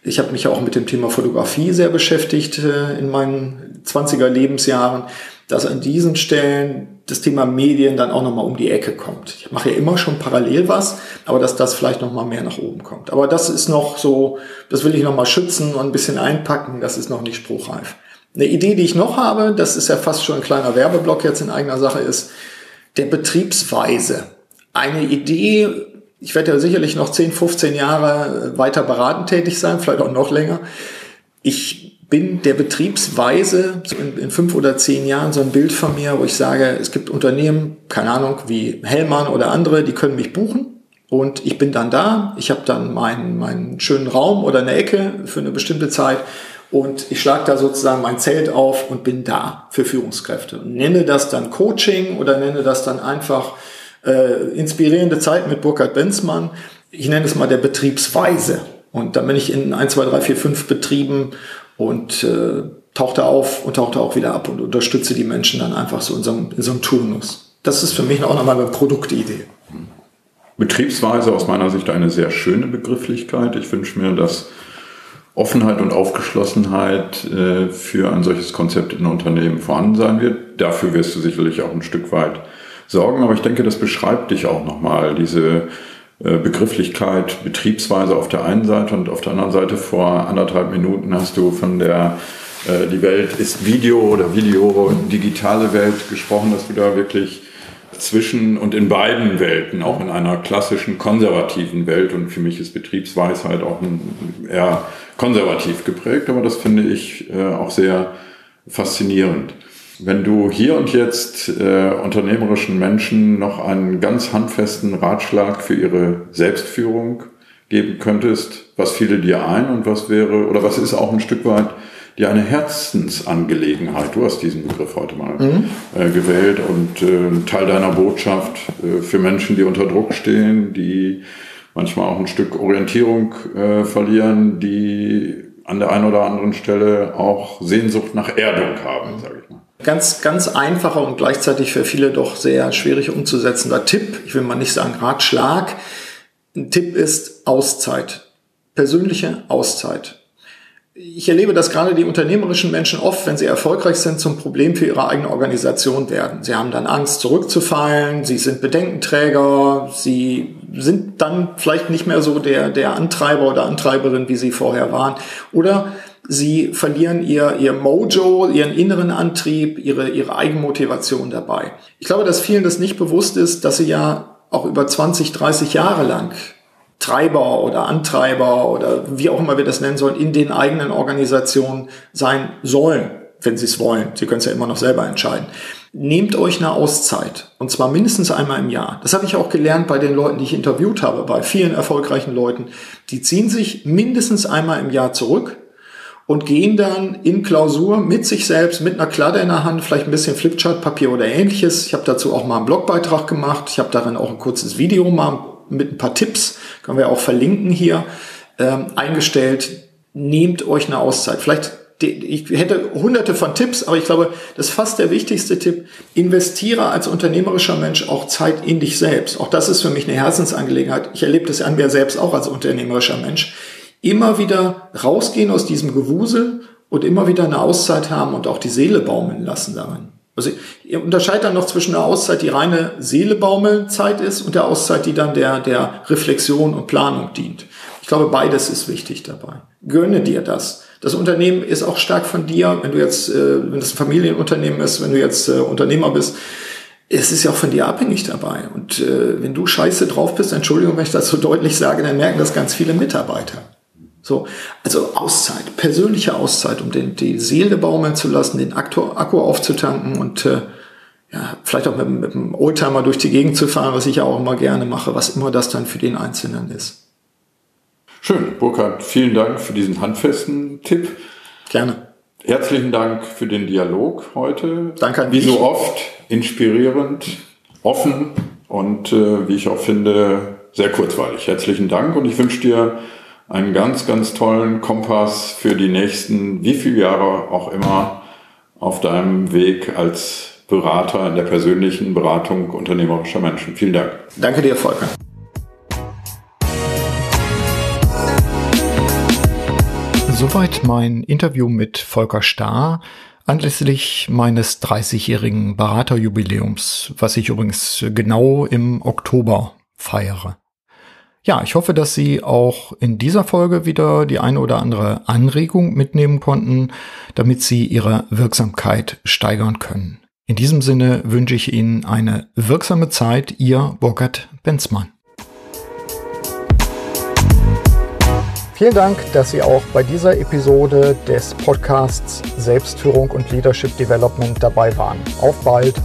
ich habe mich auch mit dem Thema Fotografie sehr beschäftigt äh, in meinen 20er Lebensjahren dass an diesen Stellen das Thema Medien dann auch nochmal um die Ecke kommt. Ich mache ja immer schon parallel was, aber dass das vielleicht nochmal mehr nach oben kommt. Aber das ist noch so, das will ich nochmal schützen und ein bisschen einpacken, das ist noch nicht spruchreif. Eine Idee, die ich noch habe, das ist ja fast schon ein kleiner Werbeblock jetzt in eigener Sache, ist der Betriebsweise. Eine Idee, ich werde ja sicherlich noch 10, 15 Jahre weiter beratend tätig sein, vielleicht auch noch länger. Ich bin der Betriebsweise in, in, fünf oder zehn Jahren so ein Bild von mir, wo ich sage, es gibt Unternehmen, keine Ahnung, wie Hellmann oder andere, die können mich buchen und ich bin dann da. Ich habe dann meinen, meinen schönen Raum oder eine Ecke für eine bestimmte Zeit und ich schlage da sozusagen mein Zelt auf und bin da für Führungskräfte und nenne das dann Coaching oder nenne das dann einfach äh, inspirierende Zeit mit Burkhard Benzmann. Ich nenne es mal der Betriebsweise. Und dann bin ich in 1, 2, 3, 4, 5 Betrieben und äh, tauchte auf und tauchte auch wieder ab und unterstütze die Menschen dann einfach so in so einem, in so einem Turnus. Das ist für mich auch nochmal eine Produktidee. Betriebsweise aus meiner Sicht eine sehr schöne Begrifflichkeit. Ich wünsche mir, dass Offenheit und Aufgeschlossenheit äh, für ein solches Konzept in Unternehmen vorhanden sein wird. Dafür wirst du sicherlich auch ein Stück weit sorgen, aber ich denke, das beschreibt dich auch nochmal, diese Begrifflichkeit Betriebsweise auf der einen Seite und auf der anderen Seite vor anderthalb Minuten hast du von der äh, die Welt ist Video oder Video digitale Welt gesprochen, dass du da wirklich zwischen und in beiden Welten, auch in einer klassischen konservativen Welt und für mich ist Betriebsweisheit auch eher konservativ geprägt, aber das finde ich äh, auch sehr faszinierend. Wenn du hier und jetzt äh, unternehmerischen Menschen noch einen ganz handfesten Ratschlag für ihre Selbstführung geben könntest, was fiele dir ein und was wäre, oder was ist auch ein Stück weit dir eine Herzensangelegenheit? Du hast diesen Begriff heute mal mhm. äh, gewählt und äh, Teil deiner Botschaft äh, für Menschen, die unter Druck stehen, die manchmal auch ein Stück Orientierung äh, verlieren, die an der einen oder anderen Stelle auch Sehnsucht nach Erdung haben, sage. Ganz, ganz einfacher und gleichzeitig für viele doch sehr schwierig umzusetzender Tipp. Ich will mal nicht sagen Ratschlag. Ein Tipp ist Auszeit. Persönliche Auszeit. Ich erlebe, dass gerade die unternehmerischen Menschen oft, wenn sie erfolgreich sind, zum Problem für ihre eigene Organisation werden. Sie haben dann Angst, zurückzufallen, sie sind Bedenkenträger, sie sind dann vielleicht nicht mehr so der, der Antreiber oder Antreiberin, wie sie vorher waren. Oder Sie verlieren ihr, ihr Mojo, ihren inneren Antrieb, ihre, ihre Eigenmotivation dabei. Ich glaube, dass vielen das nicht bewusst ist, dass sie ja auch über 20, 30 Jahre lang Treiber oder Antreiber oder wie auch immer wir das nennen sollen, in den eigenen Organisationen sein sollen, wenn sie es wollen. Sie können es ja immer noch selber entscheiden. Nehmt euch eine Auszeit. Und zwar mindestens einmal im Jahr. Das habe ich auch gelernt bei den Leuten, die ich interviewt habe, bei vielen erfolgreichen Leuten. Die ziehen sich mindestens einmal im Jahr zurück, und gehen dann in Klausur mit sich selbst, mit einer Kladde in der Hand, vielleicht ein bisschen Flipchart-Papier oder ähnliches. Ich habe dazu auch mal einen Blogbeitrag gemacht. Ich habe darin auch ein kurzes Video mal mit ein paar Tipps, können wir auch verlinken hier, ähm, eingestellt. Nehmt euch eine Auszeit. Vielleicht ich hätte hunderte von Tipps, aber ich glaube, das ist fast der wichtigste Tipp. Investiere als unternehmerischer Mensch auch Zeit in dich selbst. Auch das ist für mich eine Herzensangelegenheit. Ich erlebe das an mir selbst auch als unternehmerischer Mensch. Immer wieder rausgehen aus diesem Gewusel und immer wieder eine Auszeit haben und auch die Seele baumeln lassen darin. Also ihr unterscheidet dann noch zwischen einer Auszeit, die reine Seelebaumelzeit ist und der Auszeit, die dann der, der Reflexion und Planung dient. Ich glaube, beides ist wichtig dabei. Gönne dir das. Das Unternehmen ist auch stark von dir, wenn du jetzt, äh, wenn das ein Familienunternehmen ist, wenn du jetzt äh, Unternehmer bist, es ist ja auch von dir abhängig dabei. Und äh, wenn du scheiße drauf bist, Entschuldigung, wenn ich das so deutlich sage, dann merken das ganz viele Mitarbeiter. So, also Auszeit, persönliche Auszeit, um den, die Seele baumeln zu lassen, den Akku, Akku aufzutanken und äh, ja, vielleicht auch mit, mit dem Oldtimer durch die Gegend zu fahren, was ich ja auch immer gerne mache, was immer das dann für den Einzelnen ist. Schön, Burkhard, vielen Dank für diesen handfesten Tipp. Gerne. Herzlichen Dank für den Dialog heute. Danke an Wie so oft inspirierend, offen und äh, wie ich auch finde, sehr kurzweilig. Herzlichen Dank und ich wünsche dir einen ganz, ganz tollen Kompass für die nächsten, wie viele Jahre auch immer, auf deinem Weg als Berater in der persönlichen Beratung unternehmerischer Menschen. Vielen Dank. Danke dir, Volker. Soweit mein Interview mit Volker Starr anlässlich meines 30-jährigen Beraterjubiläums, was ich übrigens genau im Oktober feiere. Ja, ich hoffe, dass Sie auch in dieser Folge wieder die eine oder andere Anregung mitnehmen konnten, damit Sie Ihre Wirksamkeit steigern können. In diesem Sinne wünsche ich Ihnen eine wirksame Zeit, Ihr Burkhard Benzmann. Vielen Dank, dass Sie auch bei dieser Episode des Podcasts Selbstführung und Leadership Development dabei waren. Auf bald!